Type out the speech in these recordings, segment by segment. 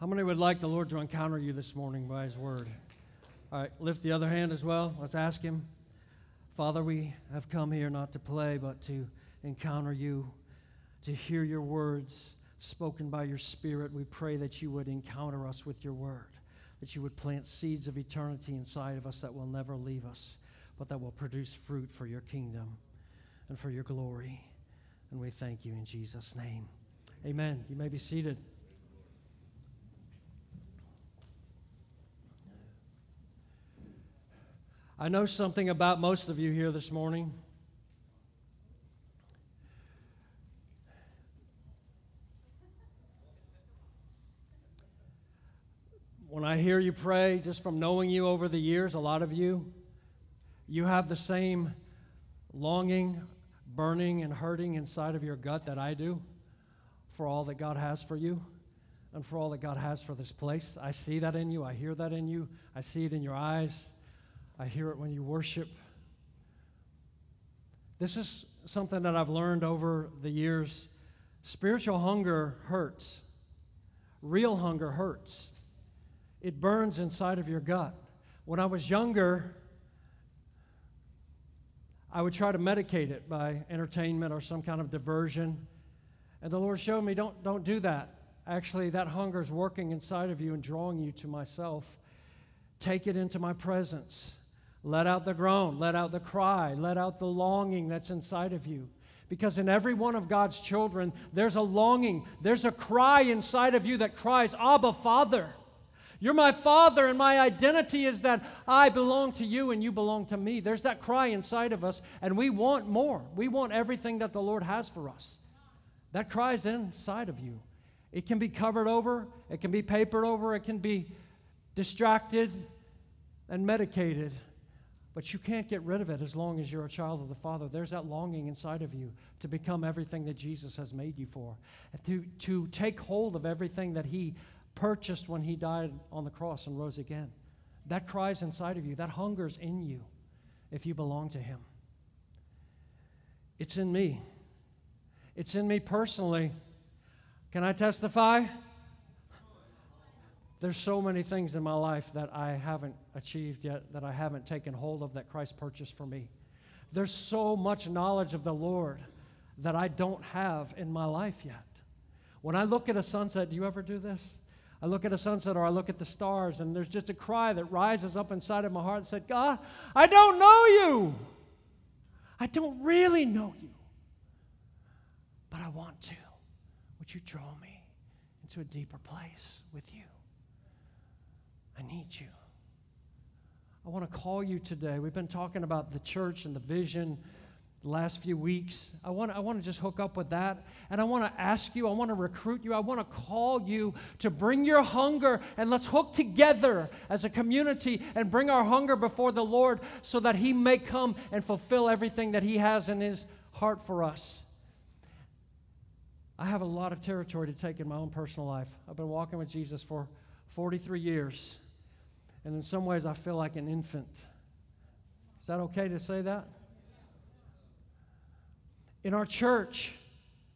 How many would like the Lord to encounter you this morning by His word? All right, lift the other hand as well. Let's ask Him. Father, we have come here not to play, but to encounter you, to hear your words spoken by your Spirit. We pray that you would encounter us with your word, that you would plant seeds of eternity inside of us that will never leave us, but that will produce fruit for your kingdom and for your glory. And we thank you in Jesus' name. Amen. You may be seated. I know something about most of you here this morning. When I hear you pray, just from knowing you over the years, a lot of you, you have the same longing, burning, and hurting inside of your gut that I do for all that God has for you and for all that God has for this place. I see that in you. I hear that in you. I see it in your eyes. I hear it when you worship. This is something that I've learned over the years. Spiritual hunger hurts, real hunger hurts. It burns inside of your gut. When I was younger, I would try to medicate it by entertainment or some kind of diversion. And the Lord showed me don't, don't do that. Actually, that hunger is working inside of you and drawing you to myself. Take it into my presence. Let out the groan, let out the cry, let out the longing that's inside of you. Because in every one of God's children, there's a longing, there's a cry inside of you that cries, Abba, Father. You're my father, and my identity is that I belong to you and you belong to me. There's that cry inside of us, and we want more. We want everything that the Lord has for us. That cries inside of you. It can be covered over, it can be papered over, it can be distracted and medicated. But you can't get rid of it as long as you're a child of the Father. There's that longing inside of you to become everything that Jesus has made you for, to, to take hold of everything that He purchased when He died on the cross and rose again. That cries inside of you, that hungers in you if you belong to Him. It's in me. It's in me personally. Can I testify? There's so many things in my life that I haven't achieved yet, that I haven't taken hold of that Christ purchased for me. There's so much knowledge of the Lord that I don't have in my life yet. When I look at a sunset, do you ever do this? I look at a sunset or I look at the stars, and there's just a cry that rises up inside of my heart and said, God, I don't know you. I don't really know you. But I want to. Would you draw me into a deeper place with you? I need you. I want to call you today. We've been talking about the church and the vision the last few weeks. I want, I want to just hook up with that. And I want to ask you, I want to recruit you, I want to call you to bring your hunger and let's hook together as a community and bring our hunger before the Lord so that He may come and fulfill everything that He has in His heart for us. I have a lot of territory to take in my own personal life. I've been walking with Jesus for 43 years. And in some ways, I feel like an infant. Is that okay to say that? In our church,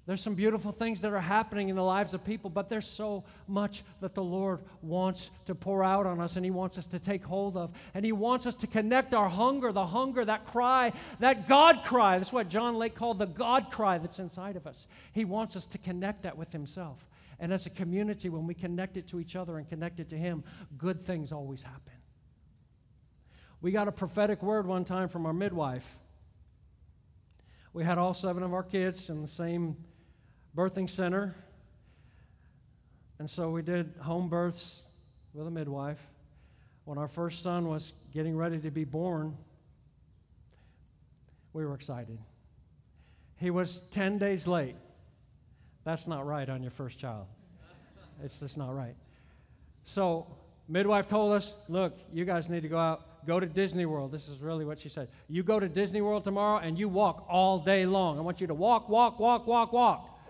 there's some beautiful things that are happening in the lives of people, but there's so much that the Lord wants to pour out on us and He wants us to take hold of. And He wants us to connect our hunger, the hunger, that cry, that God cry. That's what John Lake called the God cry that's inside of us. He wants us to connect that with Himself. And as a community, when we connect it to each other and connect it to Him, good things always happen. We got a prophetic word one time from our midwife. We had all seven of our kids in the same birthing center. And so we did home births with a midwife. When our first son was getting ready to be born, we were excited. He was 10 days late. That's not right on your first child. It's just not right. So, midwife told us, look, you guys need to go out, go to Disney World. This is really what she said. You go to Disney World tomorrow and you walk all day long. I want you to walk, walk, walk, walk, walk.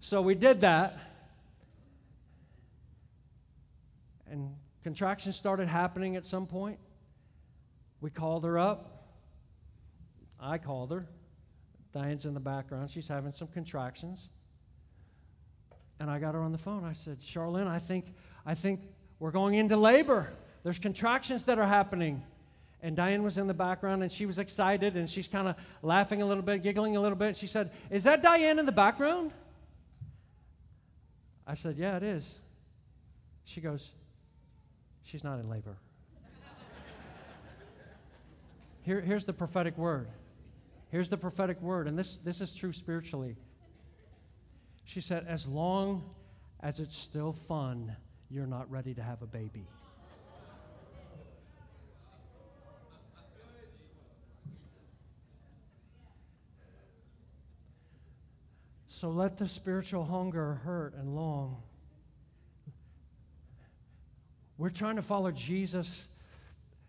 So we did that. And contractions started happening at some point. We called her up. I called her. Diane's in the background. She's having some contractions. And I got her on the phone. I said, Charlene, I think, I think we're going into labor. There's contractions that are happening. And Diane was in the background and she was excited and she's kind of laughing a little bit, giggling a little bit. She said, Is that Diane in the background? I said, Yeah, it is. She goes, She's not in labor. Here, here's the prophetic word. Here's the prophetic word, and this, this is true spiritually. She said, As long as it's still fun, you're not ready to have a baby. So let the spiritual hunger hurt and long. We're trying to follow Jesus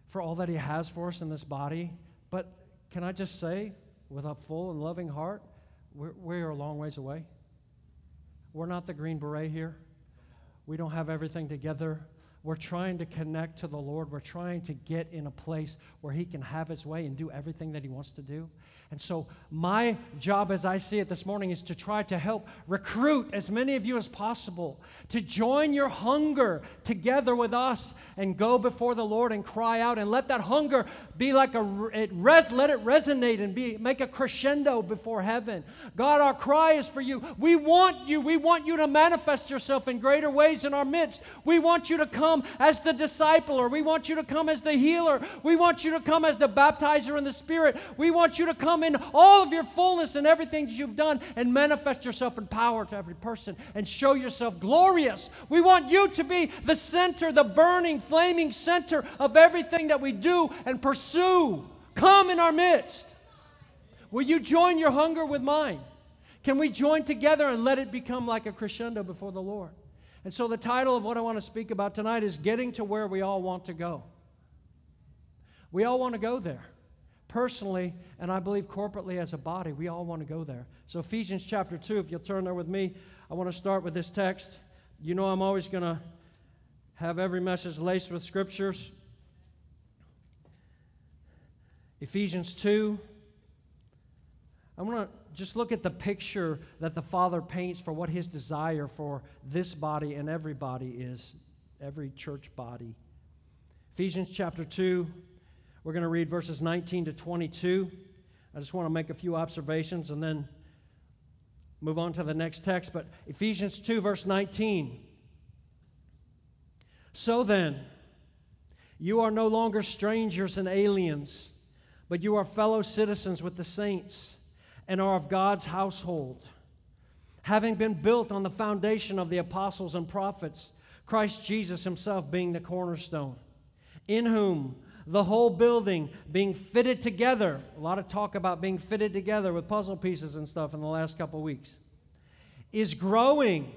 for all that he has for us in this body, but can I just say, with a full and loving heart, we're, we are a long ways away. We're not the Green Beret here. We don't have everything together. We're trying to connect to the Lord. We're trying to get in a place where He can have His way and do everything that He wants to do. And so, my job as I see it this morning is to try to help recruit as many of you as possible to join your hunger together with us and go before the Lord and cry out and let that hunger be like a it res, let it resonate and be make a crescendo before heaven. God, our cry is for you. We want you. We want you to manifest yourself in greater ways in our midst. We want you to come as the discipler. We want you to come as the healer. We want you to come as the baptizer in the Spirit. We want you to come come in all of your fullness and everything that you've done and manifest yourself in power to every person and show yourself glorious. We want you to be the center, the burning, flaming center of everything that we do and pursue. Come in our midst. Will you join your hunger with mine? Can we join together and let it become like a crescendo before the Lord? And so, the title of what I want to speak about tonight is Getting to Where We All Want to Go. We all want to go there personally, and I believe corporately as a body, we all want to go there. So, Ephesians chapter 2, if you'll turn there with me, I want to start with this text. You know, I'm always going to have every message laced with scriptures. Ephesians 2. I want to just look at the picture that the Father paints for what his desire for this body and every body is, every church body. Ephesians chapter 2 we're going to read verses 19 to 22. I just want to make a few observations and then move on to the next text. But Ephesians 2, verse 19. So then, you are no longer strangers and aliens, but you are fellow citizens with the saints and are of God's household, having been built on the foundation of the apostles and prophets, Christ Jesus himself being the cornerstone, in whom the whole building being fitted together. A lot of talk about being fitted together with puzzle pieces and stuff in the last couple weeks. Is growing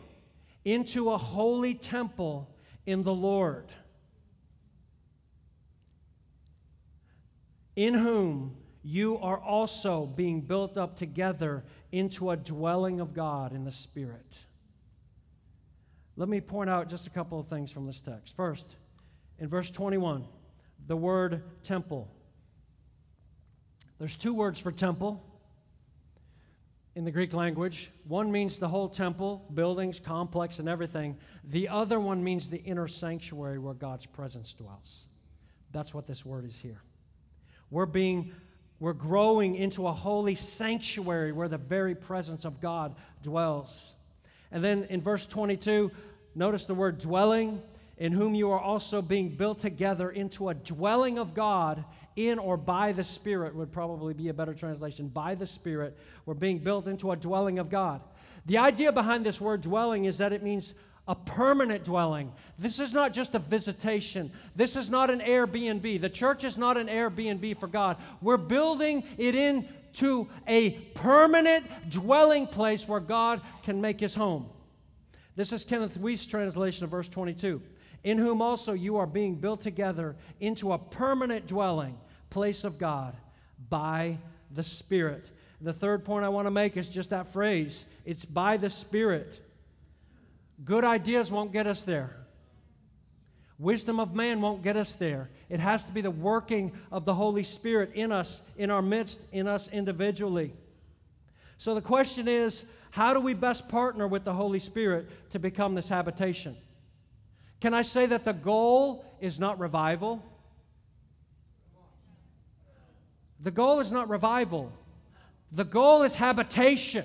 into a holy temple in the Lord, in whom you are also being built up together into a dwelling of God in the Spirit. Let me point out just a couple of things from this text. First, in verse 21, the word temple. There's two words for temple in the Greek language. One means the whole temple, buildings, complex, and everything. The other one means the inner sanctuary where God's presence dwells. That's what this word is here. We're being we're growing into a holy sanctuary where the very presence of God dwells. And then in verse 22, notice the word dwelling in whom you are also being built together into a dwelling of God in or by the Spirit, would probably be a better translation. By the Spirit, we're being built into a dwelling of God. The idea behind this word dwelling is that it means a permanent dwelling. This is not just a visitation. This is not an Airbnb. The church is not an Airbnb for God. We're building it into a permanent dwelling place where God can make his home. This is Kenneth Wuest's translation of verse 22 in whom also you are being built together into a permanent dwelling place of God by the Spirit. The third point I want to make is just that phrase it's by the Spirit. Good ideas won't get us there. Wisdom of man won't get us there. It has to be the working of the Holy Spirit in us, in our midst, in us individually. So the question is how do we best partner with the Holy Spirit to become this habitation? Can I say that the goal is not revival? The goal is not revival. The goal is habitation.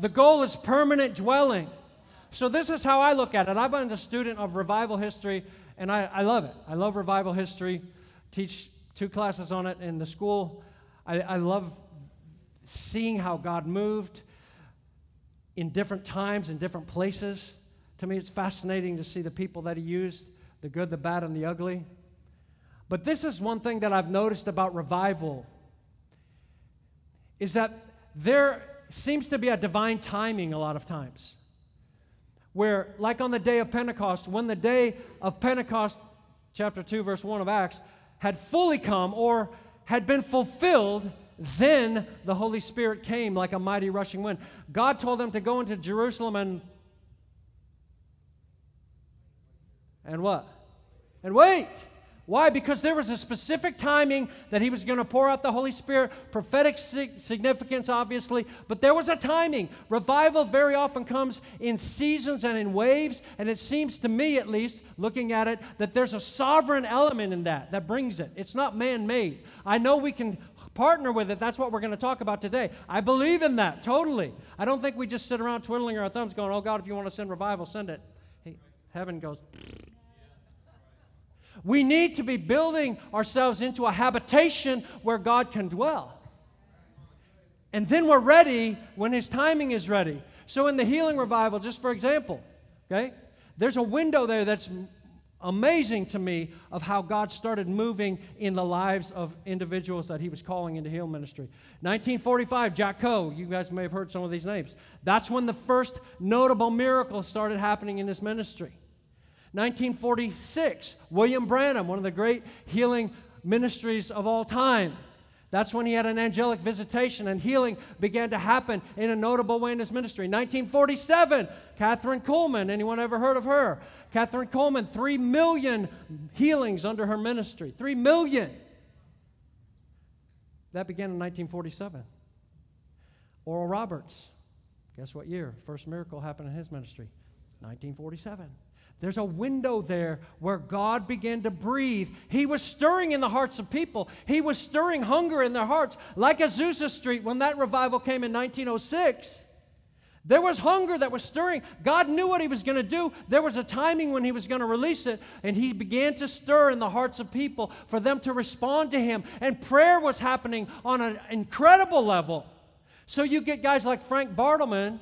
The goal is permanent dwelling. So, this is how I look at it. I've been a student of revival history, and I, I love it. I love revival history, teach two classes on it in the school. I, I love seeing how God moved in different times, in different places. To me, it's fascinating to see the people that He used the good, the bad, and the ugly. But this is one thing that I've noticed about revival is that there seems to be a divine timing a lot of times. Where, like on the day of Pentecost, when the day of Pentecost, chapter 2, verse 1 of Acts, had fully come or had been fulfilled, then the Holy Spirit came like a mighty rushing wind. God told them to go into Jerusalem and and what? And wait. Why? Because there was a specific timing that he was going to pour out the Holy Spirit, prophetic significance, obviously, but there was a timing. Revival very often comes in seasons and in waves, and it seems to me, at least, looking at it, that there's a sovereign element in that that brings it. It's not man made. I know we can partner with it. That's what we're going to talk about today. I believe in that totally. I don't think we just sit around twiddling our thumbs going, oh God, if you want to send revival, send it. Hey, heaven goes, we need to be building ourselves into a habitation where God can dwell. And then we're ready when His timing is ready. So, in the healing revival, just for example, okay, there's a window there that's amazing to me of how God started moving in the lives of individuals that He was calling into heal ministry. 1945, Jack Coe, you guys may have heard some of these names. That's when the first notable miracle started happening in His ministry. 1946, William Branham, one of the great healing ministries of all time. That's when he had an angelic visitation and healing began to happen in a notable way in his ministry. 1947, Kathryn Kuhlman. Anyone ever heard of her? Kathryn Kuhlman, 3 million healings under her ministry. 3 million. That began in 1947. Oral Roberts. Guess what year? First miracle happened in his ministry? 1947. There's a window there where God began to breathe. He was stirring in the hearts of people. He was stirring hunger in their hearts. Like Azusa Street, when that revival came in 1906, there was hunger that was stirring. God knew what He was going to do. There was a timing when He was going to release it, and He began to stir in the hearts of people for them to respond to Him. And prayer was happening on an incredible level. So you get guys like Frank Bartleman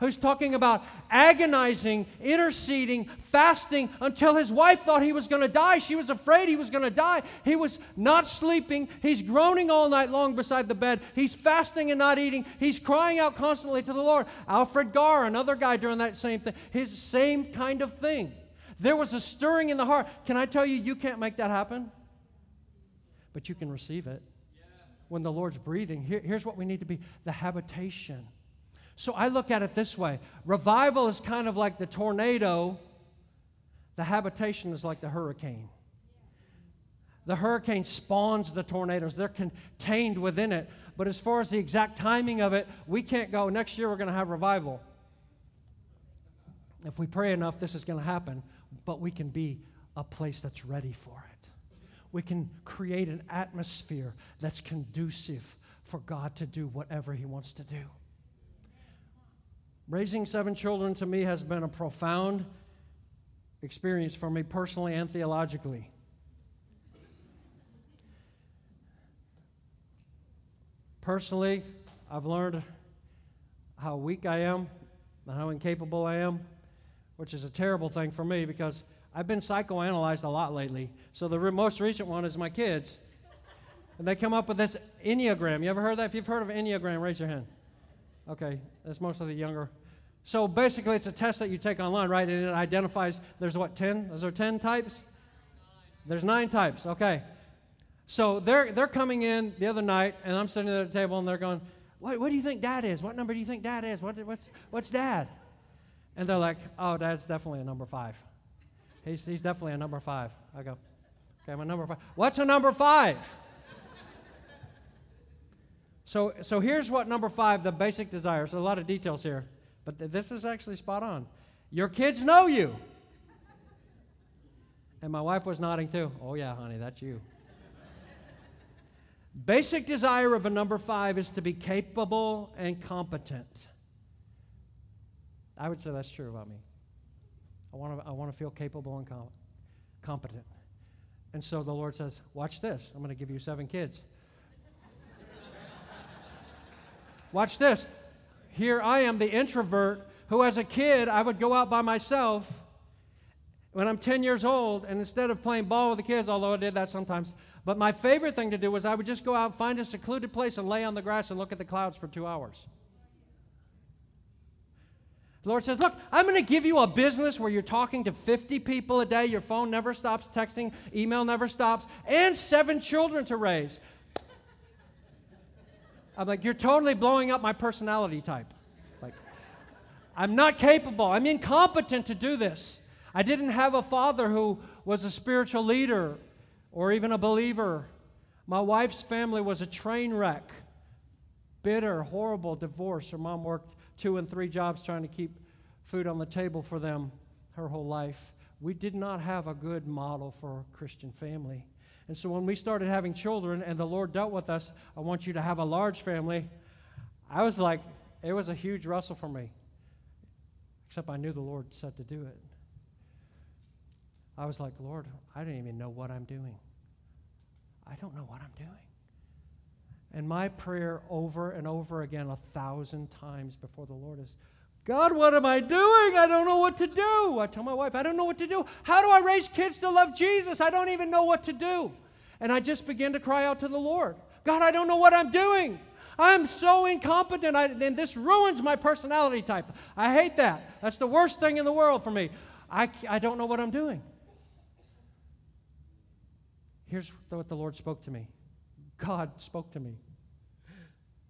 who's talking about agonizing, interceding, fasting until his wife thought he was going to die. She was afraid he was going to die. He was not sleeping. He's groaning all night long beside the bed. He's fasting and not eating. He's crying out constantly to the Lord. Alfred Garr, another guy during that same thing, his same kind of thing. There was a stirring in the heart. Can I tell you, you can't make that happen? But you can receive it. When the Lord's breathing, Here, here's what we need to be the habitation so I look at it this way revival is kind of like the tornado, the habitation is like the hurricane. The hurricane spawns the tornadoes, they're contained within it. But as far as the exact timing of it, we can't go, next year we're going to have revival. If we pray enough, this is going to happen. But we can be a place that's ready for it. We can create an atmosphere that's conducive for God to do whatever He wants to do. Raising seven children to me has been a profound experience for me personally and theologically. Personally, I've learned how weak I am and how incapable I am, which is a terrible thing for me because I've been psychoanalyzed a lot lately. So the most recent one is my kids. And they come up with this Enneagram. You ever heard of that? If you've heard of Enneagram, raise your hand. Okay, that's most of the younger. So basically, it's a test that you take online, right? And it identifies there's what, 10? Is there 10 types? There's nine types, okay. So they're, they're coming in the other night, and I'm sitting at the table, and they're going, what, what do you think dad is? What number do you think dad is? What, what's, what's dad? And they're like, oh, dad's definitely a number five. He's, he's definitely a number five. I go, okay, I'm a number five. What's a number five? So, so here's what number five, the basic desires. So a lot of details here, but th- this is actually spot on. Your kids know you. And my wife was nodding too. Oh, yeah, honey, that's you. Basic desire of a number five is to be capable and competent. I would say that's true about me. I want to, I want to feel capable and com- competent. And so the Lord says, Watch this. I'm going to give you seven kids. Watch this. Here I am, the introvert, who as a kid I would go out by myself when I'm 10 years old, and instead of playing ball with the kids, although I did that sometimes, but my favorite thing to do was I would just go out, find a secluded place, and lay on the grass and look at the clouds for two hours. The Lord says, Look, I'm going to give you a business where you're talking to 50 people a day, your phone never stops texting, email never stops, and seven children to raise. I'm like, You're totally blowing up my personality type. Like, I'm not capable, I'm incompetent to do this. I didn't have a father who was a spiritual leader or even a believer. My wife's family was a train wreck. Bitter, horrible divorce. Her mom worked two and three jobs trying to keep food on the table for them her whole life. We did not have a good model for a Christian family. And so when we started having children and the Lord dealt with us, I want you to have a large family, I was like, it was a huge wrestle for me. Except I knew the Lord said to do it. I was like, Lord, I don't even know what I'm doing. I don't know what I'm doing. And my prayer over and over again, a thousand times before the Lord is, God, what am I doing? I don't know what to do. I tell my wife, I don't know what to do. How do I raise kids to love Jesus? I don't even know what to do. And I just begin to cry out to the Lord God, I don't know what I'm doing. I'm so incompetent, I, and this ruins my personality type. I hate that. That's the worst thing in the world for me. I, I don't know what I'm doing. Here's what the Lord spoke to me God spoke to me.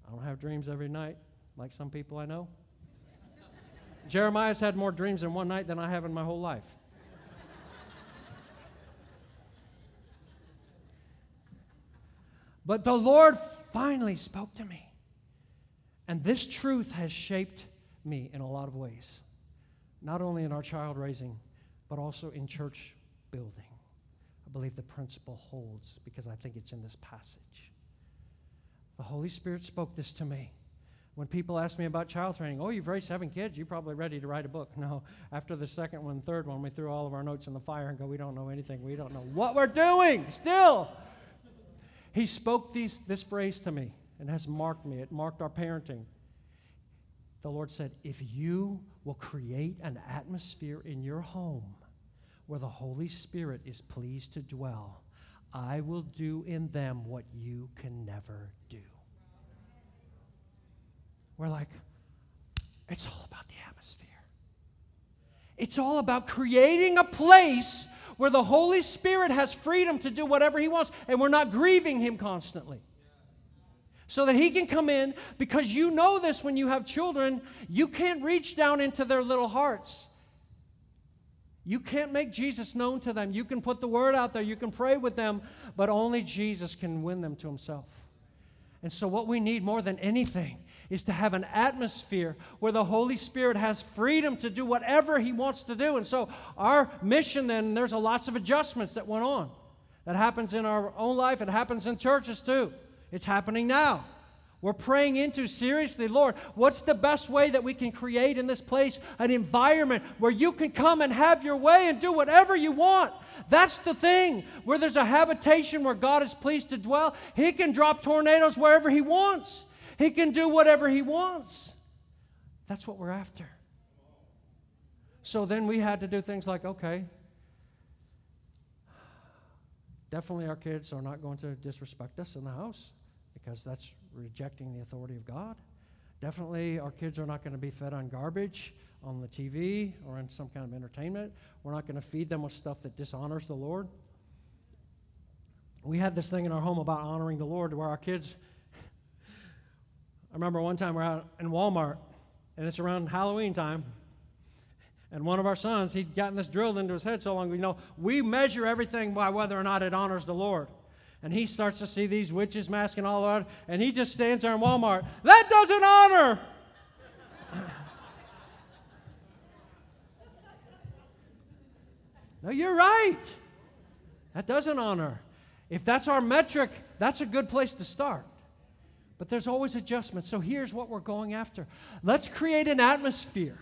I don't have dreams every night like some people I know. Jeremiah's had more dreams in one night than I have in my whole life. but the Lord finally spoke to me. And this truth has shaped me in a lot of ways, not only in our child raising, but also in church building. I believe the principle holds because I think it's in this passage. The Holy Spirit spoke this to me. When people ask me about child training, oh, you've raised seven kids, you're probably ready to write a book. No, after the second one, third one, we threw all of our notes in the fire and go, we don't know anything. We don't know what we're doing still. He spoke these, this phrase to me and has marked me. It marked our parenting. The Lord said, if you will create an atmosphere in your home where the Holy Spirit is pleased to dwell, I will do in them what you can never do. We're like, it's all about the atmosphere. It's all about creating a place where the Holy Spirit has freedom to do whatever He wants, and we're not grieving Him constantly. So that He can come in, because you know this when you have children, you can't reach down into their little hearts. You can't make Jesus known to them. You can put the word out there, you can pray with them, but only Jesus can win them to Himself. And so, what we need more than anything is to have an atmosphere where the Holy Spirit has freedom to do whatever He wants to do. And so, our mission then, there's a lots of adjustments that went on. That happens in our own life, it happens in churches too. It's happening now. We're praying into seriously, Lord, what's the best way that we can create in this place an environment where you can come and have your way and do whatever you want? That's the thing. Where there's a habitation where God is pleased to dwell, He can drop tornadoes wherever He wants, He can do whatever He wants. That's what we're after. So then we had to do things like, okay, definitely our kids are not going to disrespect us in the house because that's rejecting the authority of God. Definitely, our kids are not going to be fed on garbage on the TV or in some kind of entertainment. We're not going to feed them with stuff that dishonors the Lord. We had this thing in our home about honoring the Lord where our kids. I remember one time we're out in Walmart and it's around Halloween time. And one of our sons, he'd gotten this drilled into his head so long, you know, we measure everything by whether or not it honors the Lord. And he starts to see these witches masking all around, and he just stands there in Walmart. That doesn't honor. no, you're right. That doesn't honor. If that's our metric, that's a good place to start. But there's always adjustments. So here's what we're going after let's create an atmosphere.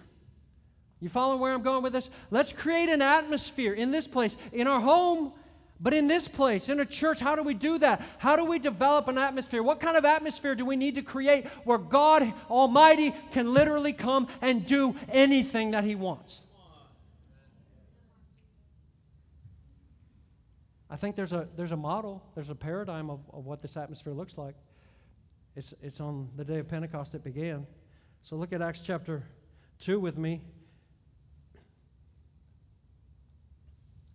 You following where I'm going with this? Let's create an atmosphere in this place, in our home, but in this place, in a church. How do we do that? How do we develop an atmosphere? What kind of atmosphere do we need to create where God Almighty can literally come and do anything that He wants? I think there's a, there's a model, there's a paradigm of, of what this atmosphere looks like. It's, it's on the day of Pentecost it began. So look at Acts chapter 2 with me.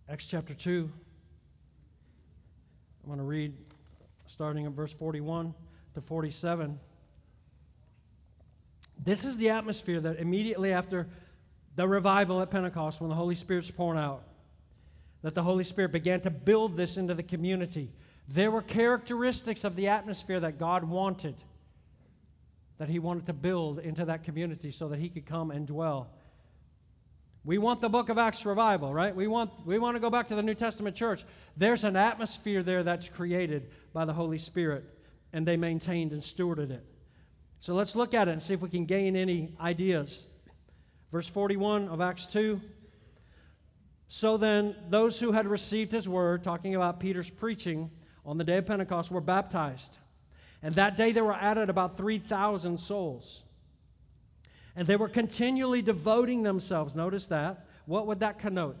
Acts chapter 2. I'm going to read starting at verse 41 to 47. This is the atmosphere that immediately after the revival at Pentecost, when the Holy Spirit's poured out, that the Holy Spirit began to build this into the community. There were characteristics of the atmosphere that God wanted, that He wanted to build into that community so that He could come and dwell. We want the book of Acts revival, right? We want, we want to go back to the New Testament church. There's an atmosphere there that's created by the Holy Spirit, and they maintained and stewarded it. So let's look at it and see if we can gain any ideas. Verse 41 of Acts 2. So then, those who had received his word, talking about Peter's preaching, on the day of Pentecost were baptized. And that day there were added about 3,000 souls. And they were continually devoting themselves. Notice that. What would that connote?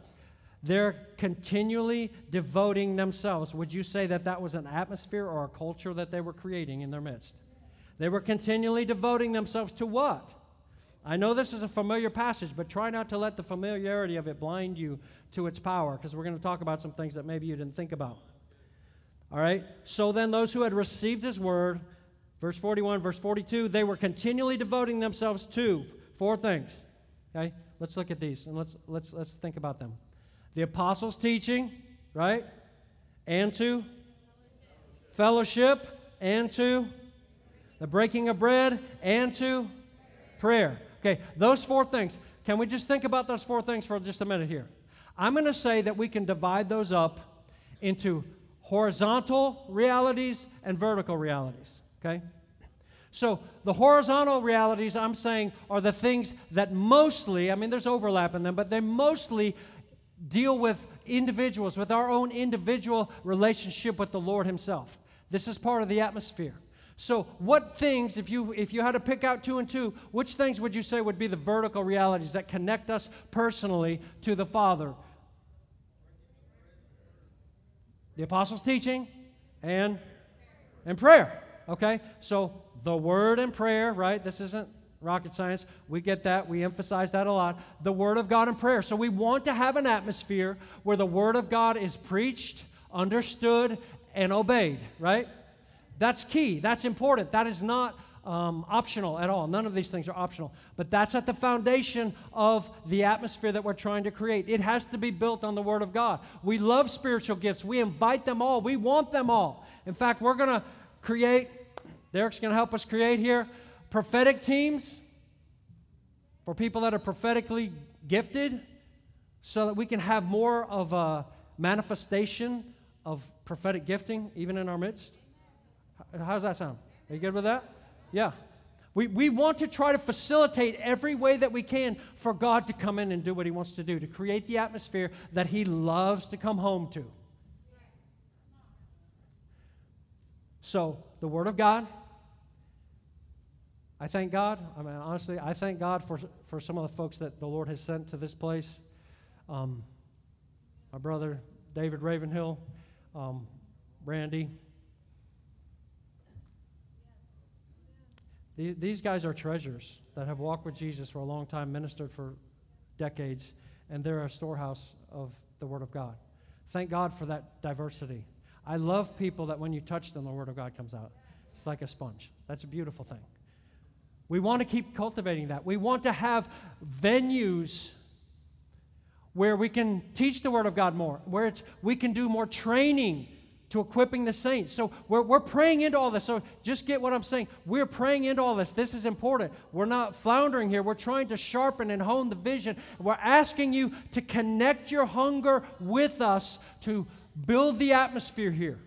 They're continually devoting themselves. Would you say that that was an atmosphere or a culture that they were creating in their midst? They were continually devoting themselves to what? I know this is a familiar passage, but try not to let the familiarity of it blind you to its power, because we're going to talk about some things that maybe you didn't think about. All right? So then, those who had received his word, verse 41, verse 42, they were continually devoting themselves to four things. Okay? Let's look at these and let's, let's, let's think about them. The apostles' teaching, right? And to fellowship, and to the breaking of bread, and to prayer. Okay, those four things. Can we just think about those four things for just a minute here? I'm going to say that we can divide those up into horizontal realities and vertical realities. Okay? So, the horizontal realities I'm saying are the things that mostly, I mean, there's overlap in them, but they mostly deal with individuals, with our own individual relationship with the Lord Himself. This is part of the atmosphere. So, what things, if you if you had to pick out two and two, which things would you say would be the vertical realities that connect us personally to the Father? The apostles' teaching, and, and prayer. Okay? So the word and prayer, right? This isn't rocket science. We get that. We emphasize that a lot. The Word of God and prayer. So we want to have an atmosphere where the Word of God is preached, understood, and obeyed, right? That's key. That's important. That is not um, optional at all. None of these things are optional. But that's at the foundation of the atmosphere that we're trying to create. It has to be built on the Word of God. We love spiritual gifts. We invite them all. We want them all. In fact, we're going to create, Derek's going to help us create here, prophetic teams for people that are prophetically gifted so that we can have more of a manifestation of prophetic gifting even in our midst. How does that sound? Are you good with that? Yeah. We, we want to try to facilitate every way that we can for God to come in and do what He wants to do, to create the atmosphere that He loves to come home to. So, the Word of God. I thank God. I mean, honestly, I thank God for, for some of the folks that the Lord has sent to this place. Um, my brother David Ravenhill, um, Randy, These, these guys are treasures that have walked with Jesus for a long time, ministered for decades, and they're a storehouse of the Word of God. Thank God for that diversity. I love people that when you touch them, the Word of God comes out. It's like a sponge. That's a beautiful thing. We want to keep cultivating that. We want to have venues where we can teach the Word of God more, where we can do more training to equipping the saints. So we're, we're praying into all this. So just get what I'm saying. We're praying into all this. This is important. We're not floundering here. We're trying to sharpen and hone the vision. We're asking you to connect your hunger with us to build the atmosphere here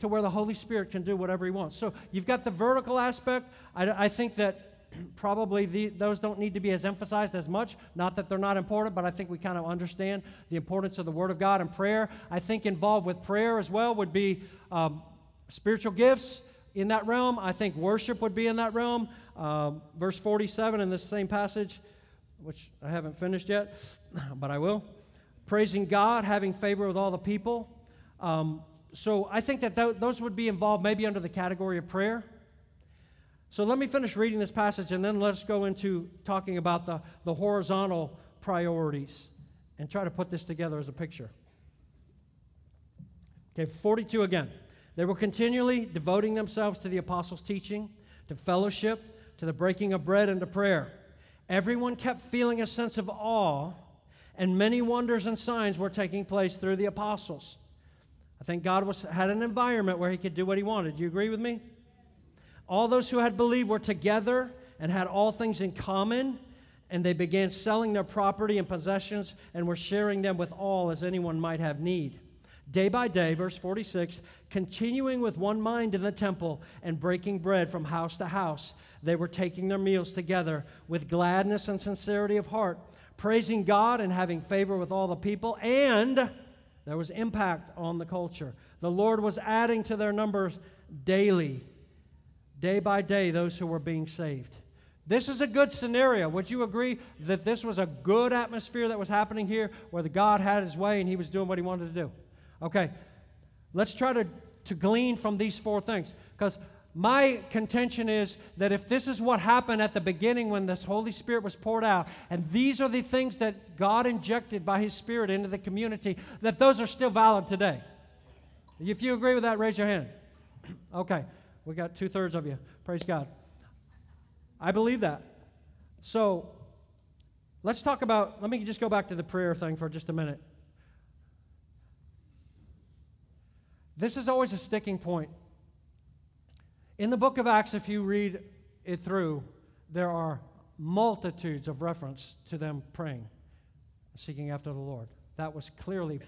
to where the Holy Spirit can do whatever He wants. So you've got the vertical aspect. I, I think that probably the, those don't need to be as emphasized as much. Not that they're not important, but I think we kind of understand the importance of the Word of God and prayer. I think involved with prayer as well would be um, spiritual gifts in that realm. I think worship would be in that realm. Um, verse 47 in this same passage, which I haven't finished yet, but I will. Praising God, having favor with all the people. Um, so I think that th- those would be involved maybe under the category of prayer. So let me finish reading this passage and then let's go into talking about the, the horizontal priorities and try to put this together as a picture. Okay, 42 again. They were continually devoting themselves to the apostles' teaching, to fellowship, to the breaking of bread, and to prayer. Everyone kept feeling a sense of awe, and many wonders and signs were taking place through the apostles. I think God was, had an environment where he could do what he wanted. Do you agree with me? All those who had believed were together and had all things in common, and they began selling their property and possessions and were sharing them with all as anyone might have need. Day by day, verse 46, continuing with one mind in the temple and breaking bread from house to house, they were taking their meals together with gladness and sincerity of heart, praising God and having favor with all the people, and there was impact on the culture. The Lord was adding to their numbers daily day by day those who were being saved. This is a good scenario. Would you agree that this was a good atmosphere that was happening here where the God had his way and he was doing what he wanted to do? Okay, let's try to, to glean from these four things because my contention is that if this is what happened at the beginning when this Holy Spirit was poured out, and these are the things that God injected by His Spirit into the community, that those are still valid today. If you agree with that, raise your hand. okay. We got two thirds of you. Praise God. I believe that. So let's talk about, let me just go back to the prayer thing for just a minute. This is always a sticking point. In the book of Acts, if you read it through, there are multitudes of reference to them praying, seeking after the Lord. That was clearly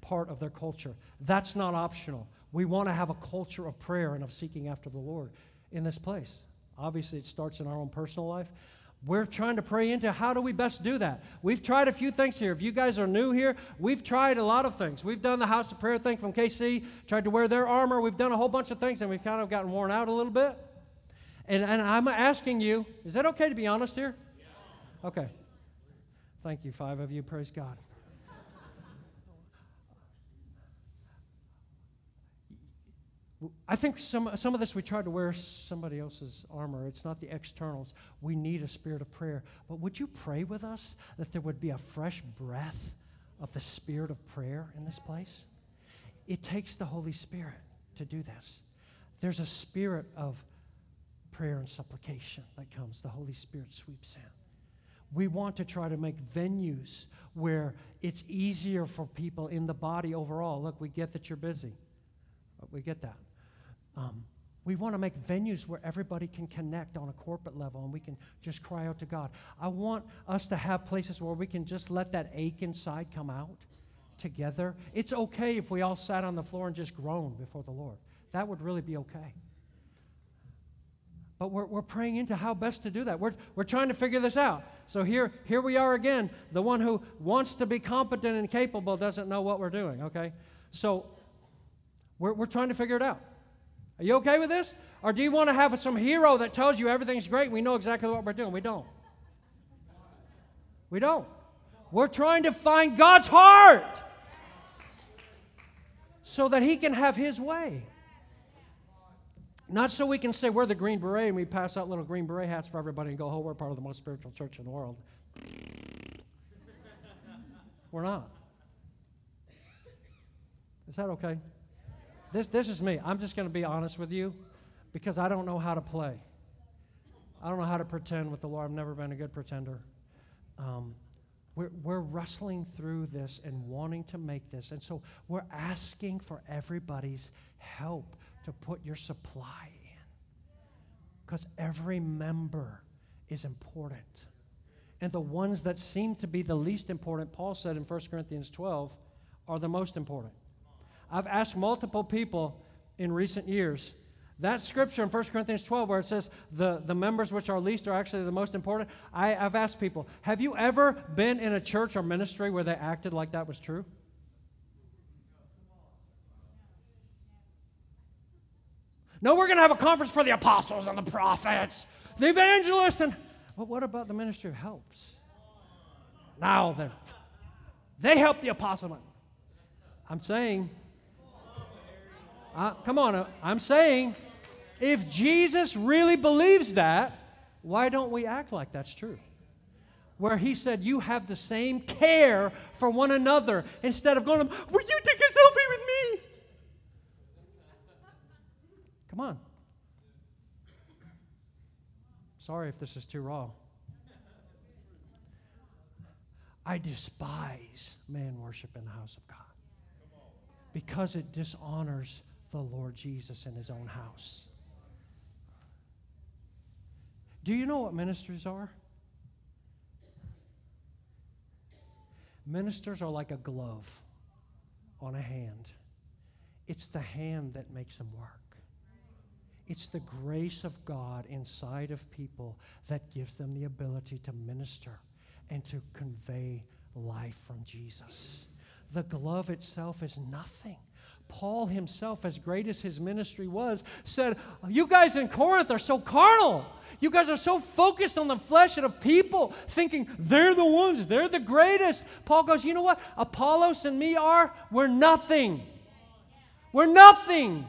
part of their culture. That's not optional. We want to have a culture of prayer and of seeking after the Lord in this place. Obviously, it starts in our own personal life. We're trying to pray into how do we best do that. We've tried a few things here. If you guys are new here, we've tried a lot of things. We've done the house of prayer thing from KC, tried to wear their armor. We've done a whole bunch of things, and we've kind of gotten worn out a little bit. And, and I'm asking you, is that okay to be honest here? Okay. Thank you, five of you. Praise God. I think some, some of this we try to wear somebody else's armor. It's not the externals. We need a spirit of prayer. But would you pray with us that there would be a fresh breath of the spirit of prayer in this place? It takes the Holy Spirit to do this. There's a spirit of prayer and supplication that comes, the Holy Spirit sweeps in. We want to try to make venues where it's easier for people in the body overall. Look, we get that you're busy. We get that. Um, we want to make venues where everybody can connect on a corporate level and we can just cry out to God. I want us to have places where we can just let that ache inside come out together. It's okay if we all sat on the floor and just groaned before the Lord. That would really be okay. But we're, we're praying into how best to do that. We're, we're trying to figure this out. So here, here we are again. The one who wants to be competent and capable doesn't know what we're doing, okay? So we're, we're trying to figure it out. Are you okay with this? Or do you want to have some hero that tells you everything's great we know exactly what we're doing? We don't. We don't. We're trying to find God's heart so that He can have His way. Not so we can say we're the Green Beret and we pass out little Green Beret hats for everybody and go, oh, we're part of the most spiritual church in the world. we're not. Is that okay? This, this is me. I'm just going to be honest with you because I don't know how to play. I don't know how to pretend with the Lord. I've never been a good pretender. Um, we're, we're wrestling through this and wanting to make this. And so we're asking for everybody's help to put your supply in. Because every member is important. And the ones that seem to be the least important, Paul said in 1 Corinthians 12, are the most important. I've asked multiple people in recent years that scripture in 1 Corinthians 12, where it says the, the members which are least are actually the most important, I, I've asked people, have you ever been in a church or ministry where they acted like that was true? No, we're going to have a conference for the apostles and the prophets, the evangelists, and but what about the ministry of helps? Now they they help the apostle. I'm saying, uh, come on, I'm saying, if Jesus really believes that, why don't we act like that's true? Where he said, You have the same care for one another instead of going, Will you take a selfie with me? Come on. Sorry if this is too raw. I despise man worship in the house of God because it dishonors the Lord Jesus in his own house. Do you know what ministries are? Ministers are like a glove on a hand. It's the hand that makes them work. It's the grace of God inside of people that gives them the ability to minister and to convey life from Jesus. The glove itself is nothing. Paul himself, as great as his ministry was, said, You guys in Corinth are so carnal. You guys are so focused on the flesh and of people, thinking they're the ones, they're the greatest. Paul goes, You know what? Apollos and me are, we're nothing. We're nothing.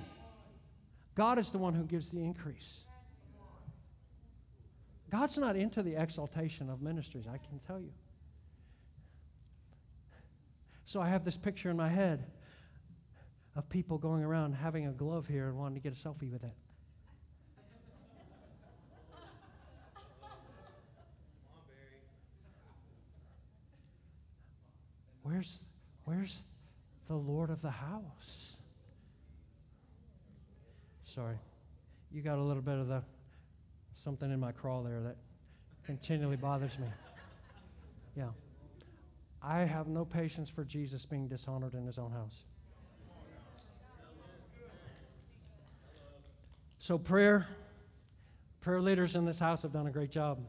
God is the one who gives the increase. God's not into the exaltation of ministries, I can tell you. So I have this picture in my head of people going around having a glove here and wanting to get a selfie with it. Where's, where's the Lord of the house? Sorry. You got a little bit of the something in my craw there that continually bothers me. Yeah. I have no patience for Jesus being dishonored in his own house. So, prayer, prayer leaders in this house have done a great job.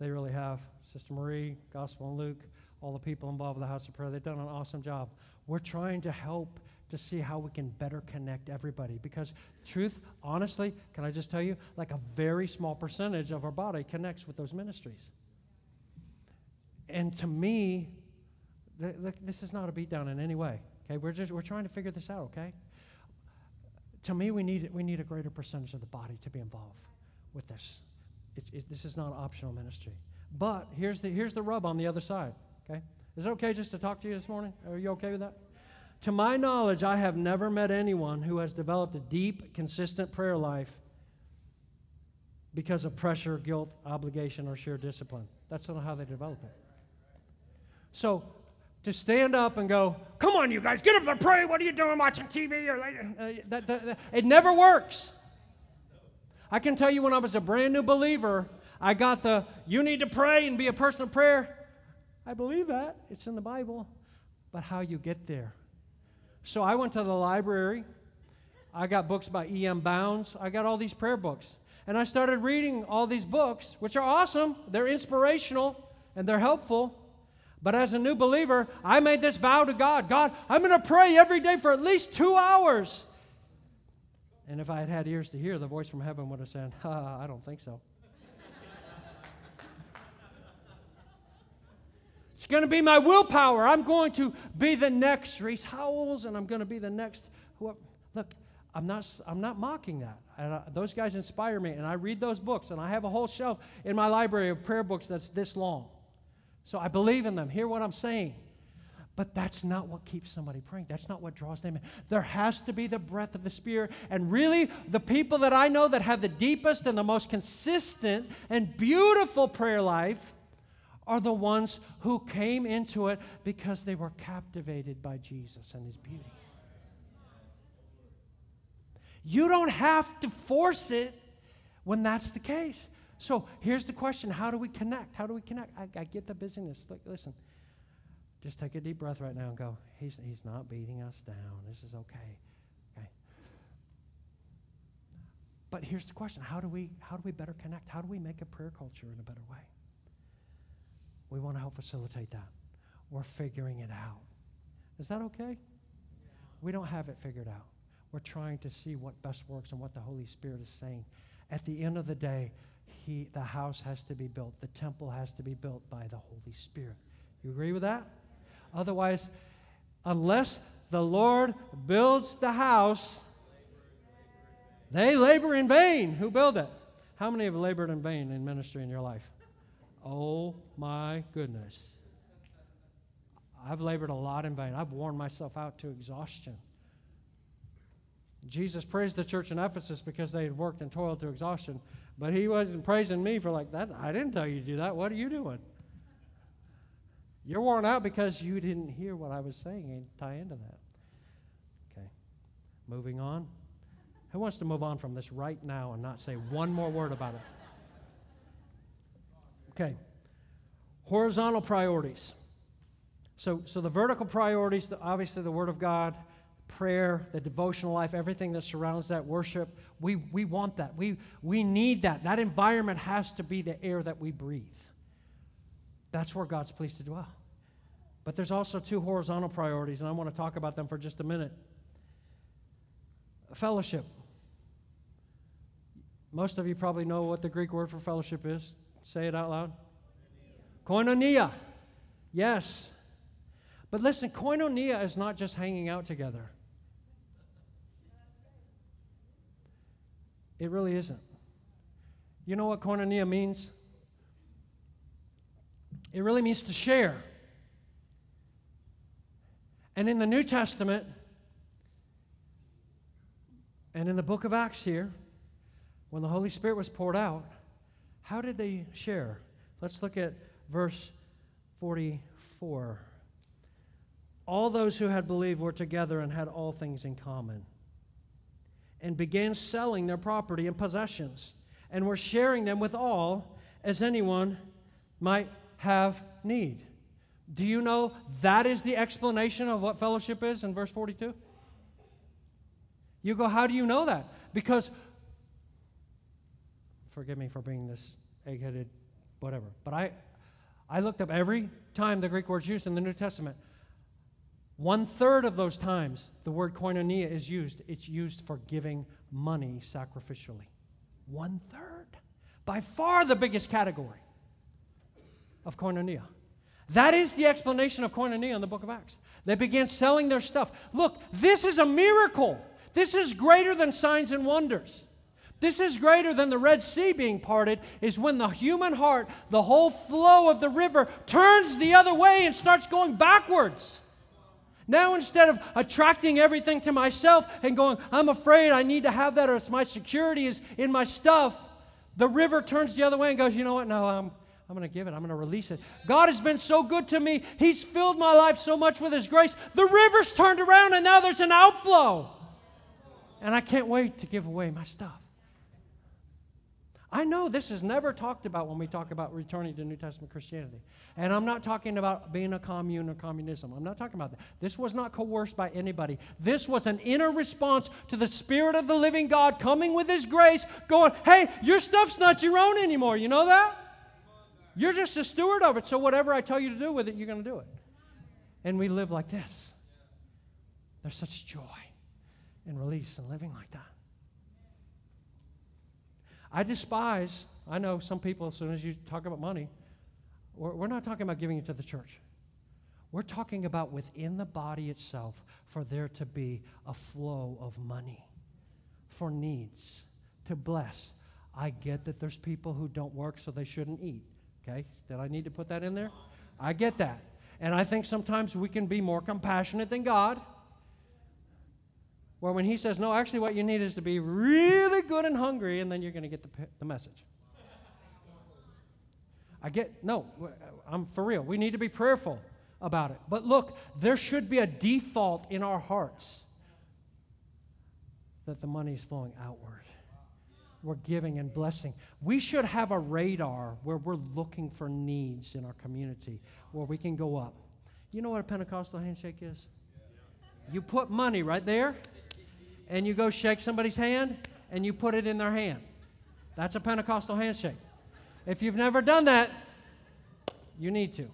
They really have. Sister Marie, Gospel and Luke, all the people involved with the house of prayer, they've done an awesome job. We're trying to help to see how we can better connect everybody. Because, truth, honestly, can I just tell you, like a very small percentage of our body connects with those ministries. And to me, th- th- this is not a beatdown in any way. Okay, we're just we're trying to figure this out. Okay. To me, we need we need a greater percentage of the body to be involved with this. It's, it, this is not optional ministry. But here's the here's the rub on the other side. Okay, is it okay just to talk to you this morning? Are you okay with that? To my knowledge, I have never met anyone who has developed a deep, consistent prayer life because of pressure, guilt, obligation, or sheer discipline. That's not how they develop it. So, to stand up and go, come on, you guys, get up there, pray. What are you doing watching TV? Or uh, that, that, that, it never works. I can tell you when I was a brand new believer, I got the, you need to pray and be a person of prayer. I believe that. It's in the Bible. But how you get there so I went to the library. I got books by E.M. Bounds. I got all these prayer books. And I started reading all these books, which are awesome. They're inspirational and they're helpful. But as a new believer, I made this vow to God God, I'm going to pray every day for at least two hours. And if I had had ears to hear, the voice from heaven would have said, I don't think so. It's going to be my willpower. I'm going to be the next Rees Howells, and I'm going to be the next. Look, I'm not, I'm not mocking that. I, those guys inspire me, and I read those books, and I have a whole shelf in my library of prayer books that's this long. So I believe in them. Hear what I'm saying. But that's not what keeps somebody praying. That's not what draws them in. There has to be the breath of the Spirit. And really, the people that I know that have the deepest and the most consistent and beautiful prayer life are the ones who came into it because they were captivated by Jesus and his beauty. You don't have to force it when that's the case. So here's the question How do we connect? How do we connect? I, I get the busyness. Look, listen, just take a deep breath right now and go, he's, he's not beating us down. This is okay. Okay. But here's the question how do, we, how do we better connect? How do we make a prayer culture in a better way? We want to help facilitate that. We're figuring it out. Is that okay? We don't have it figured out. We're trying to see what best works and what the Holy Spirit is saying. At the end of the day, he, the house has to be built, the temple has to be built by the Holy Spirit. You agree with that? Otherwise, unless the Lord builds the house, they labor in vain who build it. How many have labored in vain in ministry in your life? Oh my goodness. I've labored a lot in vain. I've worn myself out to exhaustion. Jesus praised the church in Ephesus because they had worked and toiled to exhaustion, but he wasn't praising me for like that. I didn't tell you to do that. What are you doing? You're worn out because you didn't hear what I was saying and tie into that. Okay. Moving on. Who wants to move on from this right now and not say one more word about it? Okay. Horizontal priorities. So, so the vertical priorities, obviously the Word of God, prayer, the devotional life, everything that surrounds that worship, we, we want that. We, we need that. That environment has to be the air that we breathe. That's where God's pleased to dwell. But there's also two horizontal priorities, and I want to talk about them for just a minute. Fellowship. Most of you probably know what the Greek word for fellowship is. Say it out loud. Koinonia. Yes. But listen, koinonia is not just hanging out together. It really isn't. You know what koinonia means? It really means to share. And in the New Testament, and in the book of Acts here, when the Holy Spirit was poured out, how did they share? Let's look at verse 44. All those who had believed were together and had all things in common, and began selling their property and possessions, and were sharing them with all as anyone might have need. Do you know that is the explanation of what fellowship is in verse 42? You go, how do you know that? Because, forgive me for being this egg headed, whatever, but I, I looked up every time the Greek word's used in the New Testament. One third of those times the word koinonia is used, it's used for giving money sacrificially. One third. By far the biggest category of koinonia. That is the explanation of koinonia in the book of Acts. They began selling their stuff. Look, this is a miracle. This is greater than signs and wonders. This is greater than the Red Sea being parted, is when the human heart, the whole flow of the river, turns the other way and starts going backwards. Now, instead of attracting everything to myself and going, I'm afraid I need to have that or my security is in my stuff, the river turns the other way and goes, You know what? No, I'm, I'm going to give it. I'm going to release it. God has been so good to me. He's filled my life so much with His grace. The river's turned around and now there's an outflow. And I can't wait to give away my stuff. I know this is never talked about when we talk about returning to New Testament Christianity. And I'm not talking about being a commune or communism. I'm not talking about that. This was not coerced by anybody. This was an inner response to the Spirit of the living God coming with His grace, going, hey, your stuff's not your own anymore. You know that? You're just a steward of it, so whatever I tell you to do with it, you're going to do it. And we live like this. There's such joy and release and living like that. I despise, I know some people, as soon as you talk about money, we're, we're not talking about giving it to the church. We're talking about within the body itself for there to be a flow of money for needs, to bless. I get that there's people who don't work, so they shouldn't eat. Okay? Did I need to put that in there? I get that. And I think sometimes we can be more compassionate than God. Where when He says, no, actually, what you need is to be really good and hungry, and then you're going to get the, the message. I get, no, I'm for real. We need to be prayerful about it. But look, there should be a default in our hearts that the money is flowing outward. We're giving and blessing. We should have a radar where we're looking for needs in our community where we can go up. You know what a Pentecostal handshake is? You put money right there, and you go shake somebody's hand, and you put it in their hand. That's a Pentecostal handshake. If you've never done that, you need to.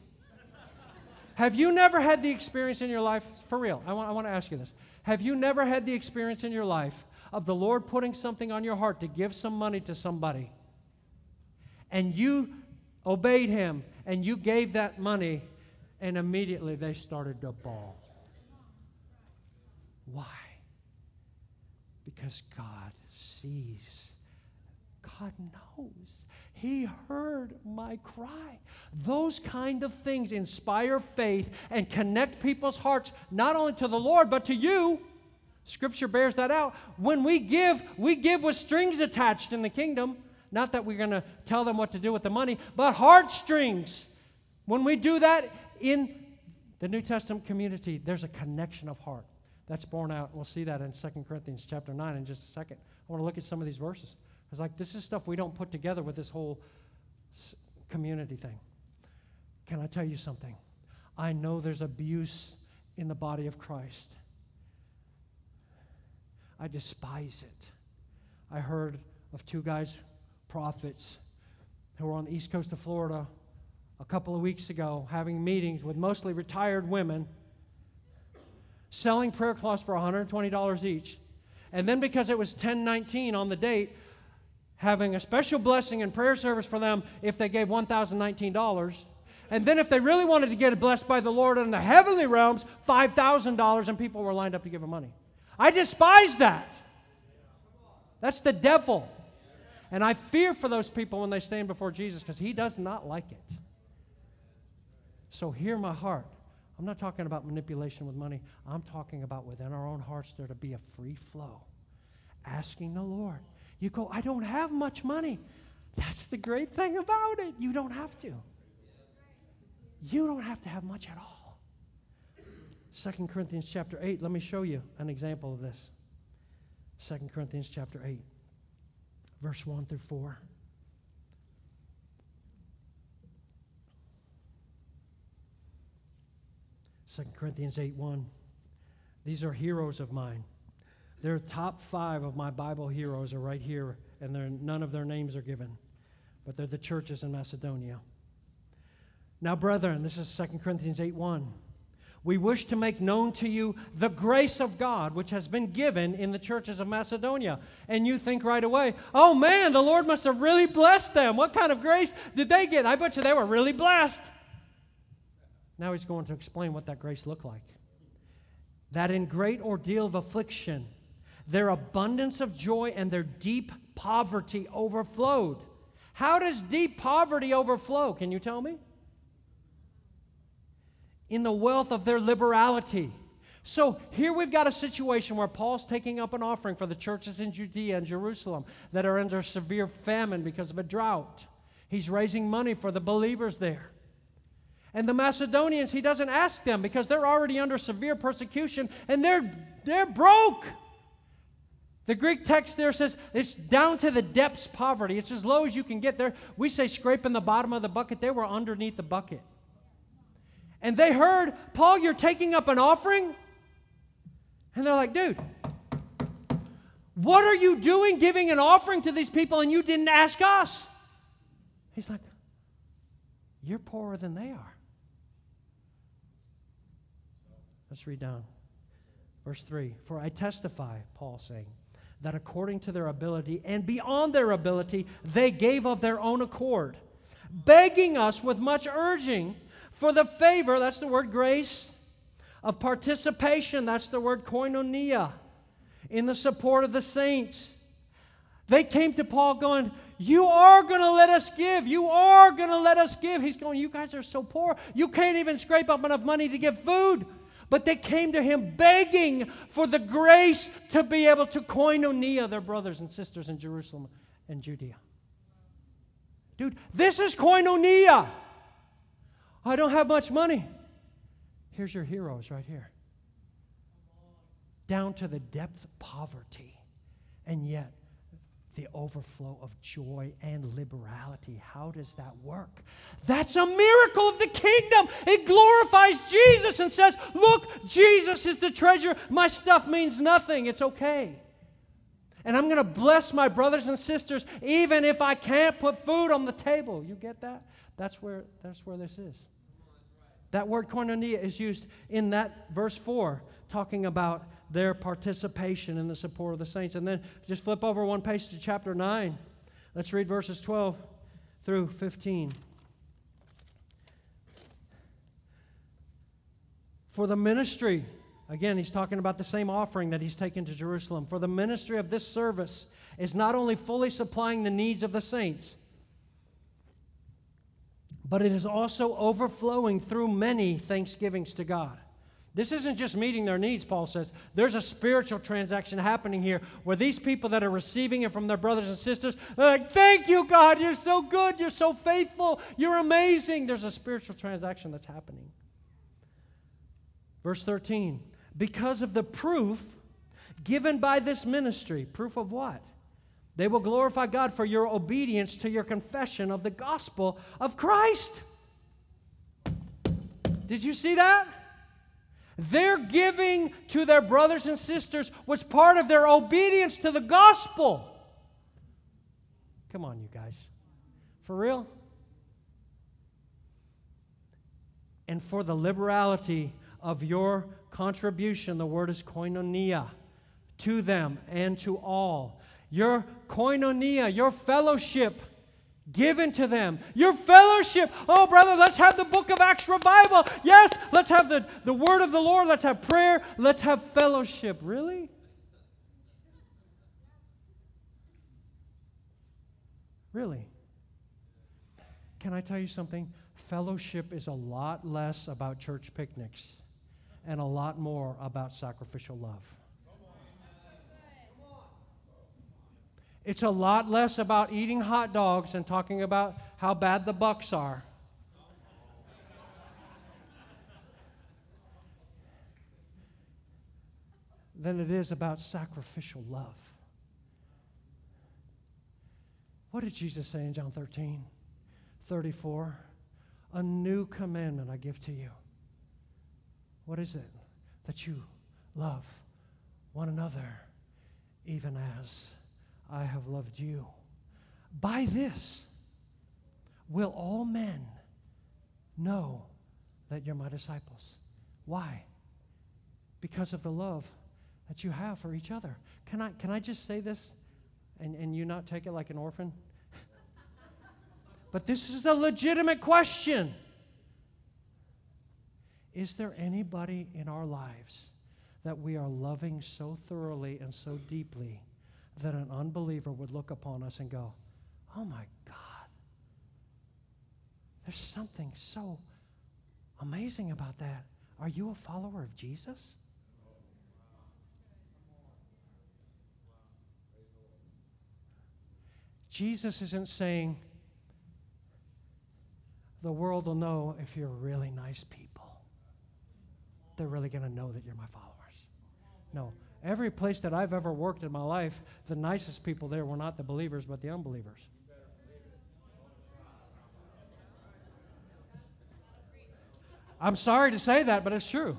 Have you never had the experience in your life, for real, I want, I want to ask you this. Have you never had the experience in your life of the Lord putting something on your heart to give some money to somebody? And you obeyed Him and you gave that money, and immediately they started to bawl. Why? Because God sees. God knows. He heard my cry. Those kind of things inspire faith and connect people's hearts not only to the Lord, but to you. Scripture bears that out. When we give, we give with strings attached in the kingdom. Not that we're going to tell them what to do with the money, but heartstrings. When we do that in the New Testament community, there's a connection of heart. That's borne out. We'll see that in 2 Corinthians chapter 9 in just a second. I want to look at some of these verses. It's like this is stuff we don't put together with this whole community thing. Can I tell you something? I know there's abuse in the body of Christ. I despise it. I heard of two guys, prophets, who were on the east coast of Florida a couple of weeks ago having meetings with mostly retired women, selling prayer cloths for $120 each. And then because it was 1019 on the date, having a special blessing and prayer service for them if they gave $1,019. And then if they really wanted to get blessed by the Lord in the heavenly realms, $5,000, and people were lined up to give them money. I despise that. That's the devil. And I fear for those people when they stand before Jesus because he does not like it. So hear my heart. I'm not talking about manipulation with money. I'm talking about within our own hearts there to be a free flow. Asking the Lord, you go, I don't have much money. That's the great thing about it. You don't have to. You don't have to have much at all. 2 Corinthians chapter 8, let me show you an example of this. 2 Corinthians chapter 8, verse 1 through 4. Second Corinthians 8 1. These are heroes of mine. Their top five of my Bible heroes are right here, and none of their names are given, but they're the churches in Macedonia. Now, brethren, this is 2 Corinthians 8 1. We wish to make known to you the grace of God which has been given in the churches of Macedonia. And you think right away, oh man, the Lord must have really blessed them. What kind of grace did they get? I bet you they were really blessed. Now he's going to explain what that grace looked like. That in great ordeal of affliction, their abundance of joy and their deep poverty overflowed. How does deep poverty overflow? Can you tell me? In the wealth of their liberality. So here we've got a situation where Paul's taking up an offering for the churches in Judea and Jerusalem that are under severe famine because of a drought. He's raising money for the believers there. And the Macedonians, he doesn't ask them because they're already under severe persecution and they're, they're broke. The Greek text there says it's down to the depths poverty. It's as low as you can get there. We say scraping the bottom of the bucket. They were underneath the bucket. And they heard, Paul, you're taking up an offering? And they're like, dude, what are you doing giving an offering to these people and you didn't ask us? He's like, you're poorer than they are. Let's read down. Verse 3 For I testify, Paul saying, that according to their ability and beyond their ability, they gave of their own accord, begging us with much urging for the favor, that's the word grace, of participation, that's the word koinonia, in the support of the saints. They came to Paul going, You are going to let us give. You are going to let us give. He's going, You guys are so poor. You can't even scrape up enough money to give food. But they came to him begging for the grace to be able to koinonia their brothers and sisters in Jerusalem and Judea. Dude, this is koinonia. I don't have much money. Here's your heroes right here. Down to the depth of poverty, and yet the overflow of joy and liberality. How does that work? That's a miracle of the kingdom. It glorifies Jesus and says, Look, Jesus is the treasure. My stuff means nothing. It's okay. And I'm going to bless my brothers and sisters even if I can't put food on the table. You get that? That's where, that's where this is. That word koinonia is used in that verse 4, talking about their participation in the support of the saints. And then just flip over one page to chapter 9. Let's read verses 12 through 15. For the ministry, again, he's talking about the same offering that he's taken to Jerusalem. For the ministry of this service is not only fully supplying the needs of the saints, but it is also overflowing through many thanksgivings to God. This isn't just meeting their needs, Paul says. There's a spiritual transaction happening here where these people that are receiving it from their brothers and sisters, they're like, Thank you, God. You're so good. You're so faithful. You're amazing. There's a spiritual transaction that's happening. Verse 13 Because of the proof given by this ministry, proof of what? They will glorify God for your obedience to your confession of the gospel of Christ. Did you see that? Their giving to their brothers and sisters was part of their obedience to the gospel. Come on, you guys. For real? And for the liberality of your contribution, the word is koinonia, to them and to all. Your koinonia, your fellowship given to them. Your fellowship. Oh, brother, let's have the book of Acts revival. Yes, let's have the, the word of the Lord. Let's have prayer. Let's have fellowship. Really? Really? Can I tell you something? Fellowship is a lot less about church picnics and a lot more about sacrificial love. It's a lot less about eating hot dogs and talking about how bad the Bucks are. than it is about sacrificial love. What did Jesus say in John 13, 34? A new commandment I give to you. What is it? That you love one another even as I have loved you. By this will all men know that you're my disciples. Why? Because of the love that you have for each other. Can I, can I just say this and, and you not take it like an orphan? but this is a legitimate question. Is there anybody in our lives that we are loving so thoroughly and so deeply that an unbeliever would look upon us and go, Oh my God, there's something so amazing about that. Are you a follower of Jesus? Jesus isn't saying the world will know if you're really nice people. They're really going to know that you're my followers. No. Every place that I've ever worked in my life, the nicest people there were not the believers, but the unbelievers. I'm sorry to say that, but it's true.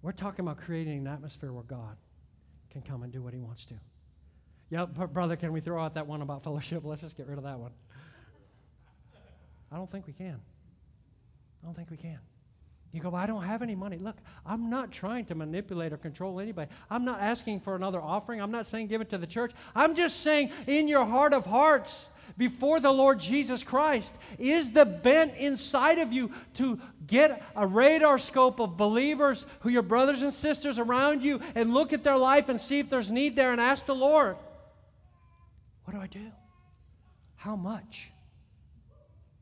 We're talking about creating an atmosphere where God can come and do what he wants to. Yeah, brother, can we throw out that one about fellowship? Let's just get rid of that one. I don't think we can. I don't think we can. You go, well, I don't have any money. Look, I'm not trying to manipulate or control anybody. I'm not asking for another offering. I'm not saying give it to the church. I'm just saying, in your heart of hearts, before the Lord Jesus Christ, is the bent inside of you to get a radar scope of believers who your brothers and sisters around you and look at their life and see if there's need there and ask the Lord, what do I do? How much?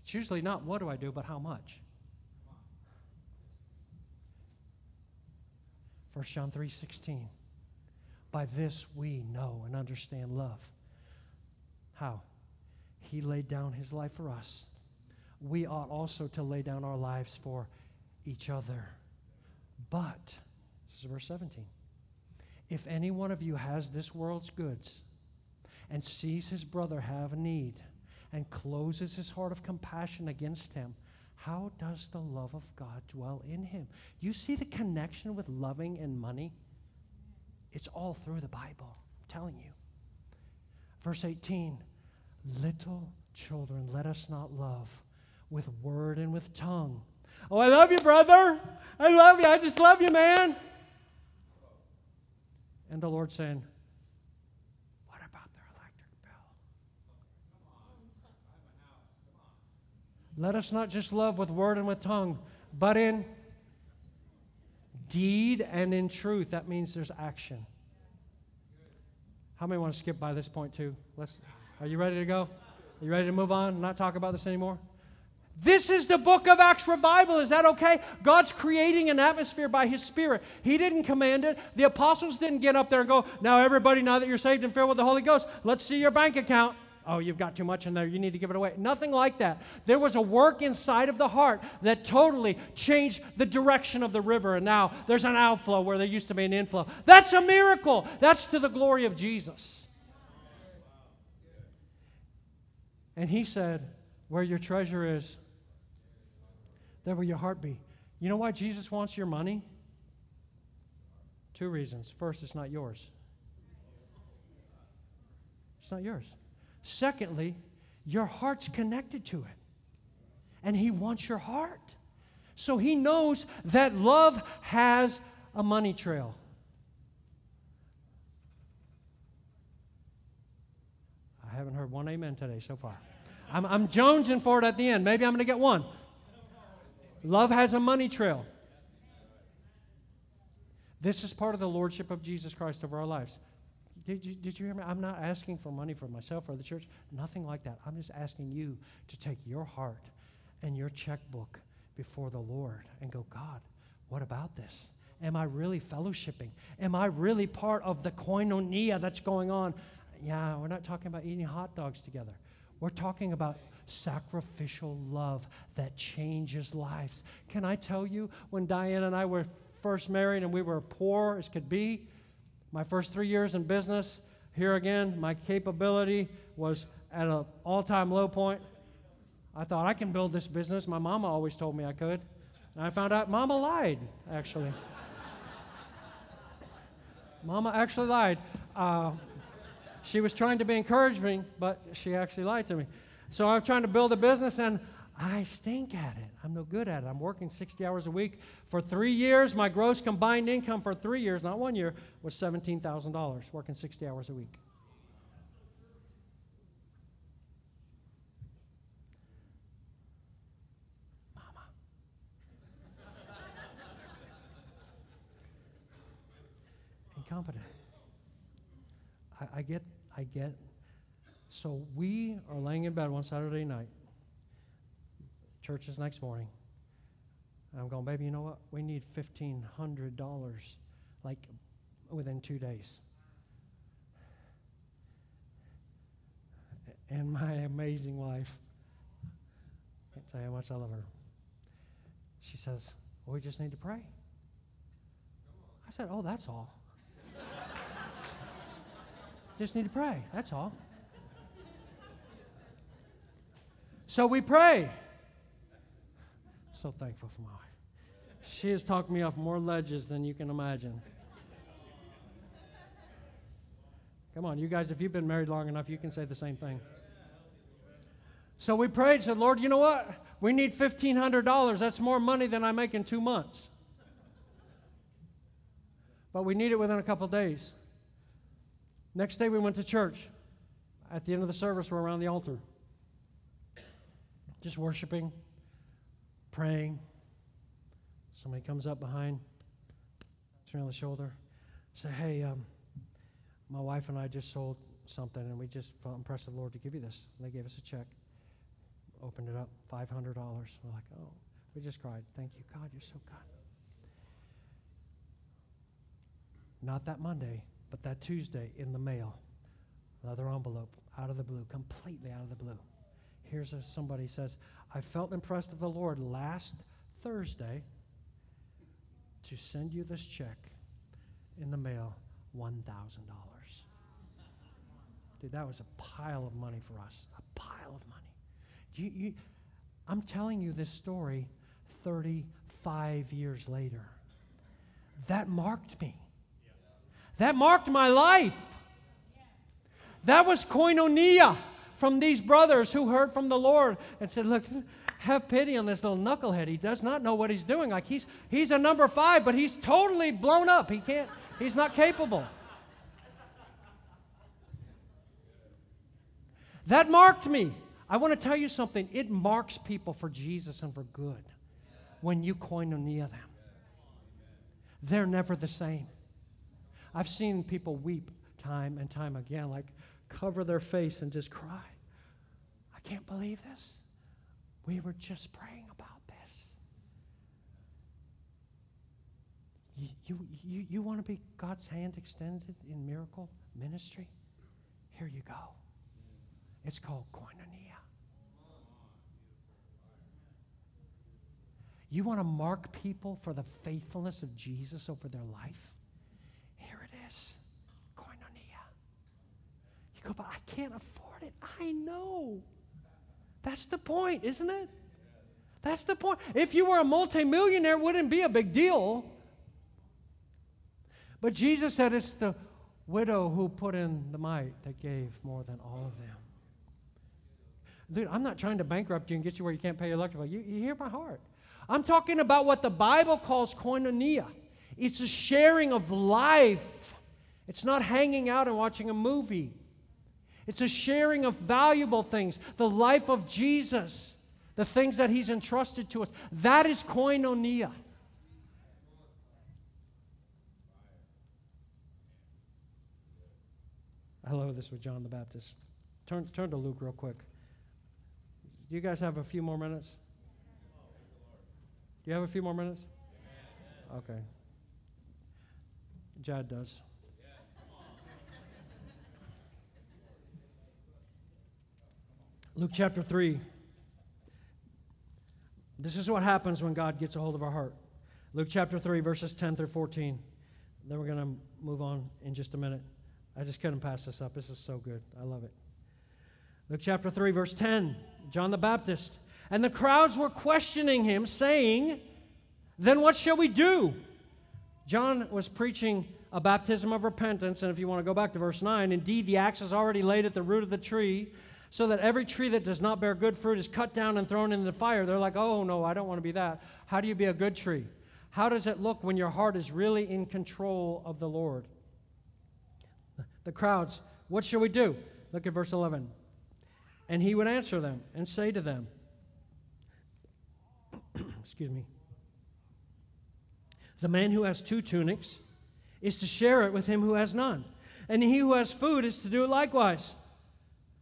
It's usually not what do I do, but how much. 1 John 3:16. By this we know and understand love. How? He laid down his life for us. We ought also to lay down our lives for each other. But, this is verse 17. If any one of you has this world's goods and sees his brother have need and closes his heart of compassion against him, how does the love of God dwell in him? You see the connection with loving and money? It's all through the Bible. I'm telling you. Verse 18 Little children, let us not love with word and with tongue. Oh, I love you, brother. I love you. I just love you, man. And the Lord saying, What about their electric bill? Let us not just love with word and with tongue, but in deed and in truth. That means there's action. How many want to skip by this point too? Let's are you ready to go? Are you ready to move on? Not talk about this anymore? This is the book of Acts revival. Is that okay? God's creating an atmosphere by His Spirit. He didn't command it. The apostles didn't get up there and go, Now, everybody, now that you're saved and filled with the Holy Ghost, let's see your bank account. Oh, you've got too much in there. You need to give it away. Nothing like that. There was a work inside of the heart that totally changed the direction of the river. And now there's an outflow where there used to be an inflow. That's a miracle. That's to the glory of Jesus. And he said, Where your treasure is, there will your heart be. You know why Jesus wants your money? Two reasons. First, it's not yours. It's not yours. Secondly, your heart's connected to it. And He wants your heart. So He knows that love has a money trail. I haven't heard one amen today so far. I'm, I'm jonesing for it at the end. Maybe I'm going to get one. Love has a money trail. This is part of the lordship of Jesus Christ over our lives. Did you, did you hear me? I'm not asking for money for myself or the church. Nothing like that. I'm just asking you to take your heart and your checkbook before the Lord and go, God, what about this? Am I really fellowshipping? Am I really part of the koinonia that's going on? Yeah, we're not talking about eating hot dogs together. We're talking about sacrificial love that changes lives. Can I tell you, when Diane and I were first married and we were poor as could be, my first three years in business, here again, my capability was at an all time low point. I thought I can build this business. My mama always told me I could. And I found out mama lied, actually. mama actually lied. Uh, she was trying to be encouraging, but she actually lied to me. So I'm trying to build a business and I stink at it. I'm no good at it. I'm working 60 hours a week. For three years, my gross combined income for three years, not one year, was $17,000, working 60 hours a week. Mama. Incompetent. I, I get, I get so we are laying in bed one Saturday night. Church is next morning. I'm going, baby, you know what? We need $1,500 like within two days. And my amazing wife, I can't tell you how much I love her. She says, well, we just need to pray. I said, oh, that's all. just need to pray. That's all. So we pray. So thankful for my wife. She has talked me off more ledges than you can imagine. Come on, you guys, if you've been married long enough, you can say the same thing. So we prayed, said, Lord, you know what? We need $1,500. That's more money than I make in two months. But we need it within a couple days. Next day, we went to church. At the end of the service, we're around the altar just worshiping, praying. Somebody comes up behind, turn on the shoulder, say, Hey, um, my wife and I just sold something, and we just felt impressed the Lord to give you this. And they gave us a check, opened it up, $500. We're like, Oh, we just cried. Thank you, God, you're so good. Not that Monday, But that Tuesday in the mail, another envelope out of the blue, completely out of the blue. Here's a, somebody says, I felt impressed of the Lord last Thursday to send you this check in the mail, $1,000. Dude, that was a pile of money for us. A pile of money. You, you, I'm telling you this story 35 years later. That marked me. That marked my life. That was koinonia from these brothers who heard from the Lord and said, Look, have pity on this little knucklehead. He does not know what he's doing. Like he's he's a number five, but he's totally blown up. He can't, he's not capable. That marked me. I want to tell you something. It marks people for Jesus and for good when you koinonia them. They're never the same. I've seen people weep time and time again, like cover their face and just cry. I can't believe this. We were just praying about this. You, you, you, you want to be God's hand extended in miracle ministry? Here you go. It's called koinonia. You want to mark people for the faithfulness of Jesus over their life? Here it is go, but I can't afford it. I know. That's the point, isn't it? That's the point. If you were a multimillionaire, it wouldn't be a big deal. But Jesus said it's the widow who put in the mite that gave more than all of them. Dude, I'm not trying to bankrupt you and get you where you can't pay your electric bill. You, you hear my heart. I'm talking about what the Bible calls koinonia. It's a sharing of life. It's not hanging out and watching a movie. It's a sharing of valuable things, the life of Jesus, the things that He's entrusted to us. That is koinonia. Hello, this was John the Baptist. Turn, turn to Luke real quick. Do you guys have a few more minutes? Do you have a few more minutes? Okay. Jad does. Luke chapter 3. This is what happens when God gets a hold of our heart. Luke chapter 3, verses 10 through 14. Then we're going to move on in just a minute. I just couldn't pass this up. This is so good. I love it. Luke chapter 3, verse 10, John the Baptist. And the crowds were questioning him, saying, Then what shall we do? John was preaching a baptism of repentance. And if you want to go back to verse 9, indeed, the axe is already laid at the root of the tree, so that every tree that does not bear good fruit is cut down and thrown into the fire. They're like, Oh, no, I don't want to be that. How do you be a good tree? How does it look when your heart is really in control of the Lord? The crowds, what shall we do? Look at verse 11. And he would answer them and say to them, Excuse me. The man who has two tunics is to share it with him who has none. And he who has food is to do it likewise.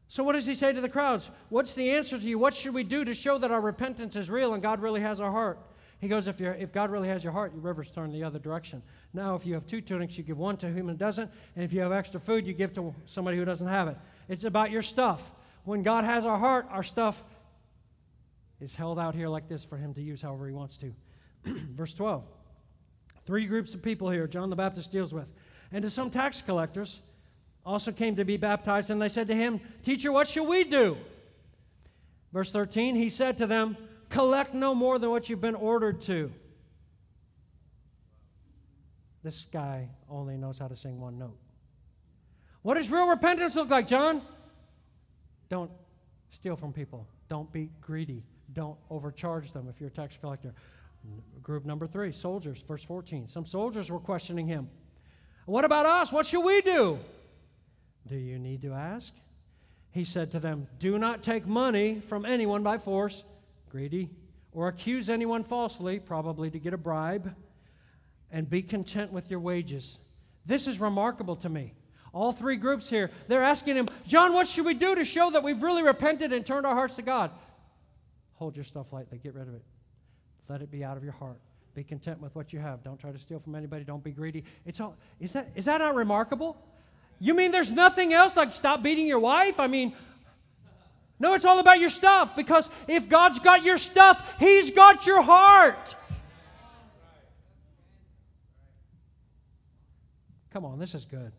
So, what does he say to the crowds? What's the answer to you? What should we do to show that our repentance is real and God really has our heart? He goes, if, if God really has your heart, your rivers turn the other direction. Now, if you have two tunics, you give one to whom it doesn't. And if you have extra food, you give to somebody who doesn't have it. It's about your stuff when God has our heart, our stuff is held out here like this for Him to use however He wants to. Verse 12. Three groups of people here John the Baptist deals with. And to some tax collectors also came to be baptized, and they said to him, Teacher, what shall we do? Verse 13, he said to them, Collect no more than what you've been ordered to. This guy only knows how to sing one note. What does real repentance look like, John? Don't steal from people. Don't be greedy. Don't overcharge them if you're a tax collector. Group number three, soldiers, verse 14. Some soldiers were questioning him. What about us? What should we do? Do you need to ask? He said to them, Do not take money from anyone by force, greedy, or accuse anyone falsely, probably to get a bribe, and be content with your wages. This is remarkable to me. All three groups here, they're asking him, John, what should we do to show that we've really repented and turned our hearts to God? Hold your stuff lightly, get rid of it. Let it be out of your heart. Be content with what you have. Don't try to steal from anybody. Don't be greedy. It's all is that is that not remarkable? You mean there's nothing else like stop beating your wife? I mean, no, it's all about your stuff because if God's got your stuff, He's got your heart. Come on, this is good.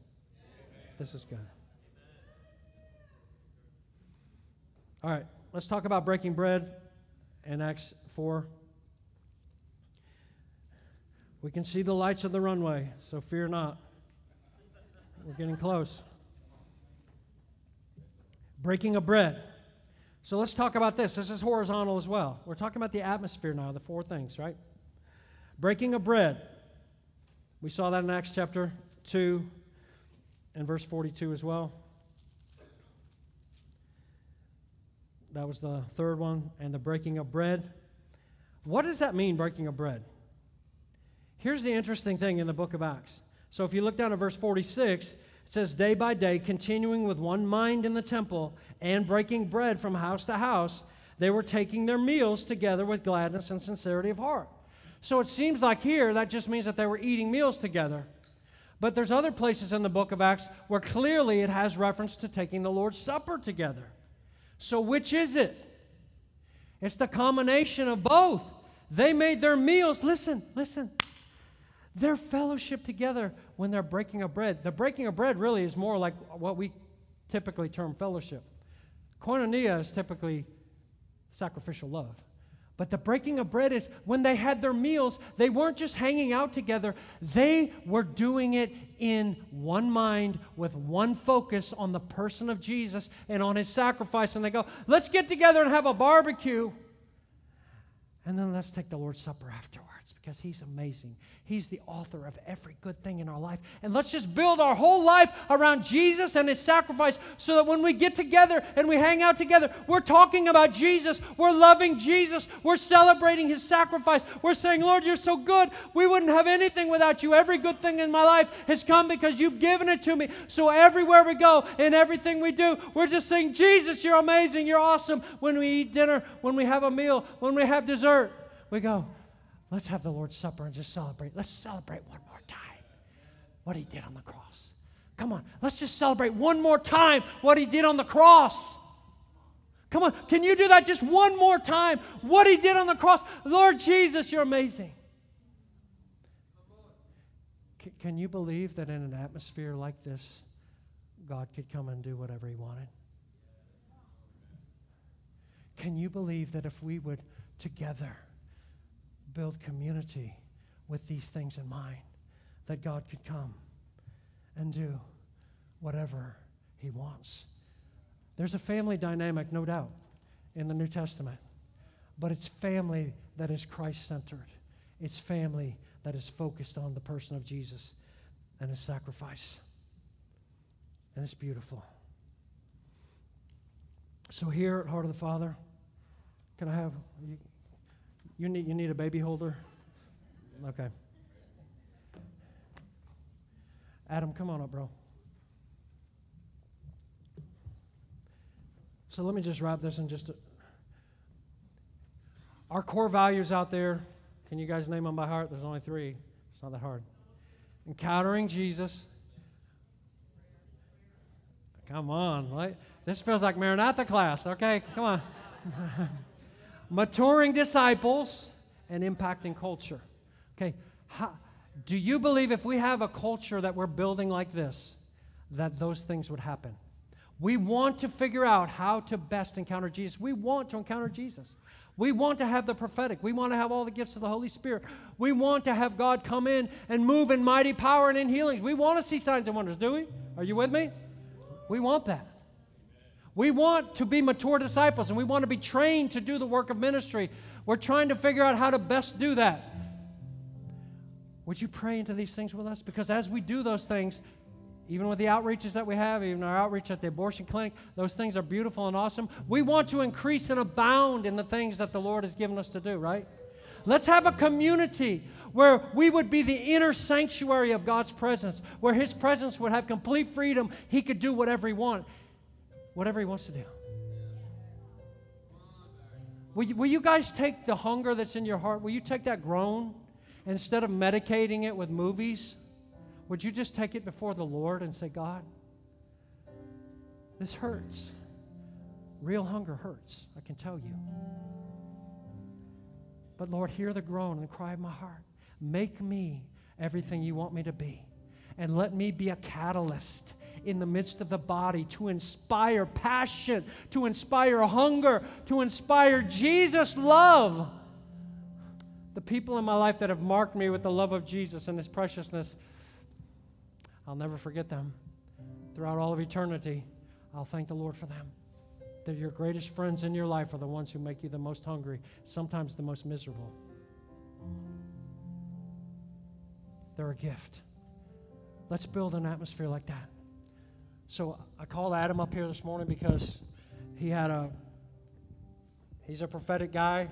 This is good. All right, let's talk about breaking bread in Acts 4. We can see the lights of the runway, so fear not. We're getting close. Breaking of bread. So let's talk about this. This is horizontal as well. We're talking about the atmosphere now, the four things, right? Breaking of bread. We saw that in Acts chapter 2 and verse 42 as well. That was the third one. And the breaking of bread. What does that mean, breaking of bread? Here's the interesting thing in the book of Acts. So if you look down at verse 46, it says, Day by day, continuing with one mind in the temple and breaking bread from house to house, they were taking their meals together with gladness and sincerity of heart. So it seems like here that just means that they were eating meals together. But there's other places in the book of Acts where clearly it has reference to taking the Lord's Supper together. So which is it? It's the combination of both. They made their meals, listen, listen, their fellowship together when they're breaking of bread. The breaking of bread really is more like what we typically term fellowship. Koinonia is typically sacrificial love. But the breaking of bread is when they had their meals, they weren't just hanging out together, they were doing it in one mind with one focus on the person of Jesus and on his sacrifice. And they go, let's get together and have a barbecue. And then let's take the Lord's Supper afterwards because He's amazing. He's the author of every good thing in our life. And let's just build our whole life around Jesus and His sacrifice so that when we get together and we hang out together, we're talking about Jesus. We're loving Jesus. We're celebrating His sacrifice. We're saying, Lord, you're so good. We wouldn't have anything without you. Every good thing in my life has come because you've given it to me. So everywhere we go and everything we do, we're just saying, Jesus, you're amazing. You're awesome. When we eat dinner, when we have a meal, when we have dessert, we go, Let's have the Lord's Supper and just celebrate. Let's celebrate one more time what He did on the cross. Come on, let's just celebrate one more time what He did on the cross. Come on, can you do that just one more time? What He did on the cross. Lord Jesus, you're amazing. Can you believe that in an atmosphere like this, God could come and do whatever He wanted? Can you believe that if we would together build community with these things in mind, that God could come and do whatever He wants. There's a family dynamic, no doubt, in the New Testament, but it's family that is Christ centered. It's family that is focused on the person of Jesus and His sacrifice. And it's beautiful. So, here at Heart of the Father, can I have. You, need, you need a baby holder? Okay. Adam, come on up, bro. So let me just wrap this in just our core values out there. Can you guys name them by heart? There's only three. It's not that hard. Encountering Jesus. Come on. Right? This feels like Maranatha class. Okay, come on. maturing disciples, and impacting culture. Okay, how, do you believe if we have a culture that we're building like this, that those things would happen? We want to figure out how to best encounter Jesus. We want to encounter Jesus. We want to have the prophetic. We want to have all the gifts of the Holy Spirit. We want to have God come in and move in mighty power and in healings. We want to see signs and wonders, do we? Are you with me? We want that. We want to be mature disciples and we want to be trained to do the work of ministry. We're trying to figure out how to best do that. Would you pray into these things with us? Because as we do those things, even with the outreaches that we have, even our outreach at the abortion clinic, those things are beautiful and awesome. We want to increase and abound in the things that the Lord has given us to do, right? Let's have a community where we would be the inner sanctuary of God's presence, where His presence would have complete freedom. He could do whatever He wants whatever He wants to do. Will you, will you guys take the hunger that's in your heart? Will you take that groan instead of medicating it with movies, would you just take it before the Lord and say, God, this hurts. Real hunger hurts, I can tell you. But Lord, hear the groan and the cry of my heart. Make me everything you want me to be. And let me be a catalyst in the midst of the body to inspire passion, to inspire hunger, to inspire Jesus' love. The people in my life that have marked me with the love of Jesus and his preciousness, I'll never forget them. Throughout all of eternity, I'll thank the Lord for them. That your greatest friends in your life are the ones who make you the most hungry, sometimes the most miserable. They're a gift. Let's build an atmosphere like that. So I called Adam up here this morning because he had a he's a prophetic guy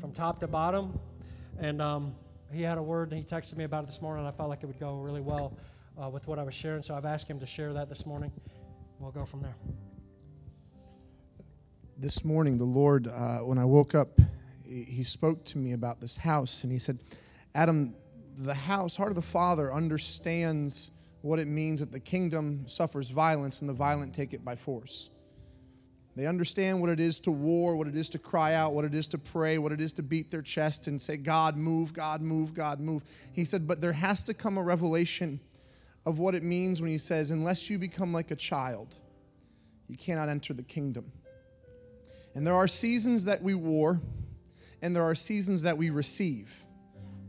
from top to bottom, and um, he had a word and he texted me about it this morning. And I felt like it would go really well uh, with what I was sharing, so I've asked him to share that this morning. We'll go from there. This morning, the Lord, uh, when I woke up, he spoke to me about this house, and he said, Adam, the house, heart of the Father, understands what it means that the kingdom suffers violence and the violent take it by force. They understand what it is to war, what it is to cry out, what it is to pray, what it is to beat their chest and say, God, move, God, move, God, move. He said, but there has to come a revelation of what it means when he says, unless you become like a child, you cannot enter the kingdom. And there are seasons that we war, and there are seasons that we receive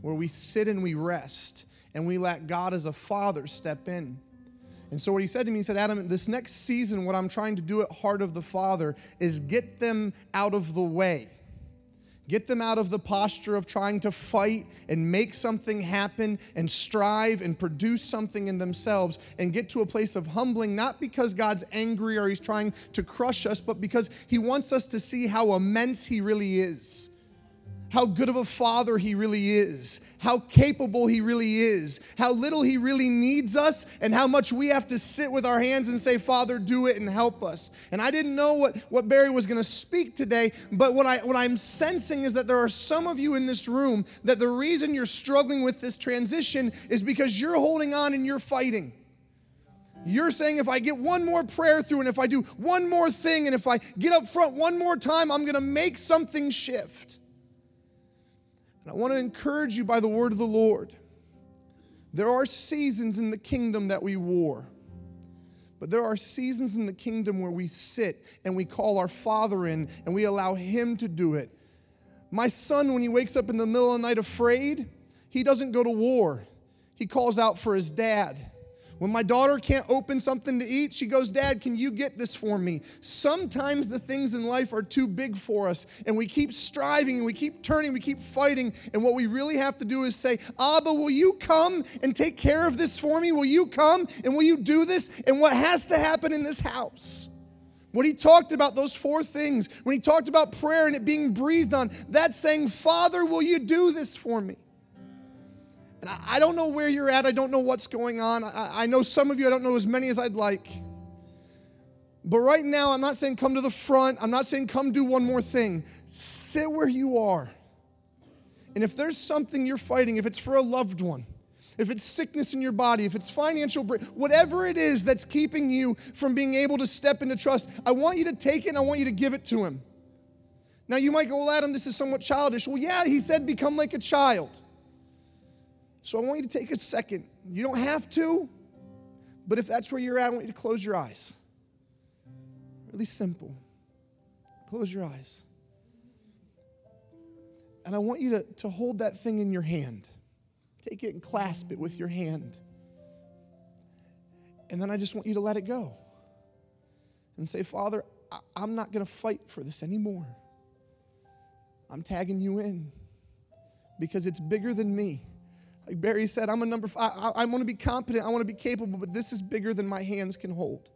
where we sit and we rest and we let God as a father step in. And so, what he said to me, he said, Adam, this next season, what I'm trying to do at Heart of the Father is get them out of the way. Get them out of the posture of trying to fight and make something happen and strive and produce something in themselves and get to a place of humbling, not because God's angry or He's trying to crush us, but because He wants us to see how immense He really is how good of a father he really is, how capable he really is, how little he really needs us, and how much we have to sit with our hands and say, Father, do it and help us. And I didn't know what, what Barry was going to speak today, but what, I, what I'm sensing is that there are some of you in this room that the reason you're struggling with this transition is because you're holding on and you're fighting. You're saying if I get one more prayer through and if I do one more thing and if I get up front one more time, I'm going to make something shift. And I want to encourage you by the word of the Lord. There are seasons in the kingdom that we war. But there are seasons in the kingdom where we sit and we call our Father in and we allow Him to do it. My son, when he wakes up in the middle of the night afraid, he doesn't go to war. He calls out for his dad. When my daughter can't open something to eat, she goes, Dad, can you get this for me? Sometimes the things in life are too big for us, and we keep striving and we keep turning, we keep fighting. And what we really have to do is say, Abba, will you come and take care of this for me? Will you come and will you do this? And what has to happen in this house? When he talked about those four things, when he talked about prayer and it being breathed on, that's saying, Father, will you do this for me? And I, I don't know where you're at. I don't know what's going on. I, I know some of you, I don't know as many as I'd like. But right now, I'm not saying come to the front. I'm not saying come do one more thing. Sit where you are. And if there's something you're fighting, if it's for a loved one, if it's sickness in your body, if it's financial, whatever it is that's keeping you from being able to step into trust, I want you to take it and I want you to give it to Him. Now, you might go, Well, Adam, this is somewhat childish. Well, yeah, He said, become like a child. So I want you to take a second. You don't have to, but if that's where you're at, I want you to close your eyes. Really simple. Close your eyes. And I want you to, to hold that thing in your hand. Take it and clasp it with your hand. And then I just want you to let it go and say, Father, I, I'm not going to fight for this anymore. I'm tagging you in because it's bigger than me. Like Barry said, I'm a number five. I, I want to be competent. I want to be capable, but this is bigger than my hands can hold.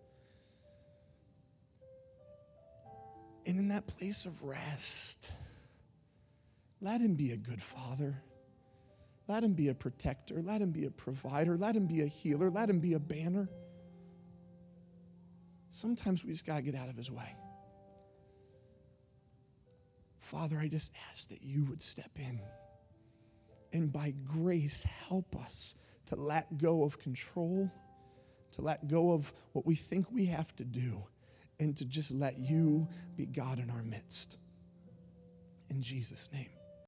And in that place of rest, let him be a good father. Let him be a protector. Let him be a provider. Let him be a healer. Let him be a banner. Sometimes we just got to get out of his way. Father, I just ask that you would step in. And by grace, help us to let go of control, to let go of what we think we have to do, and to just let you be God in our midst. In Jesus' name.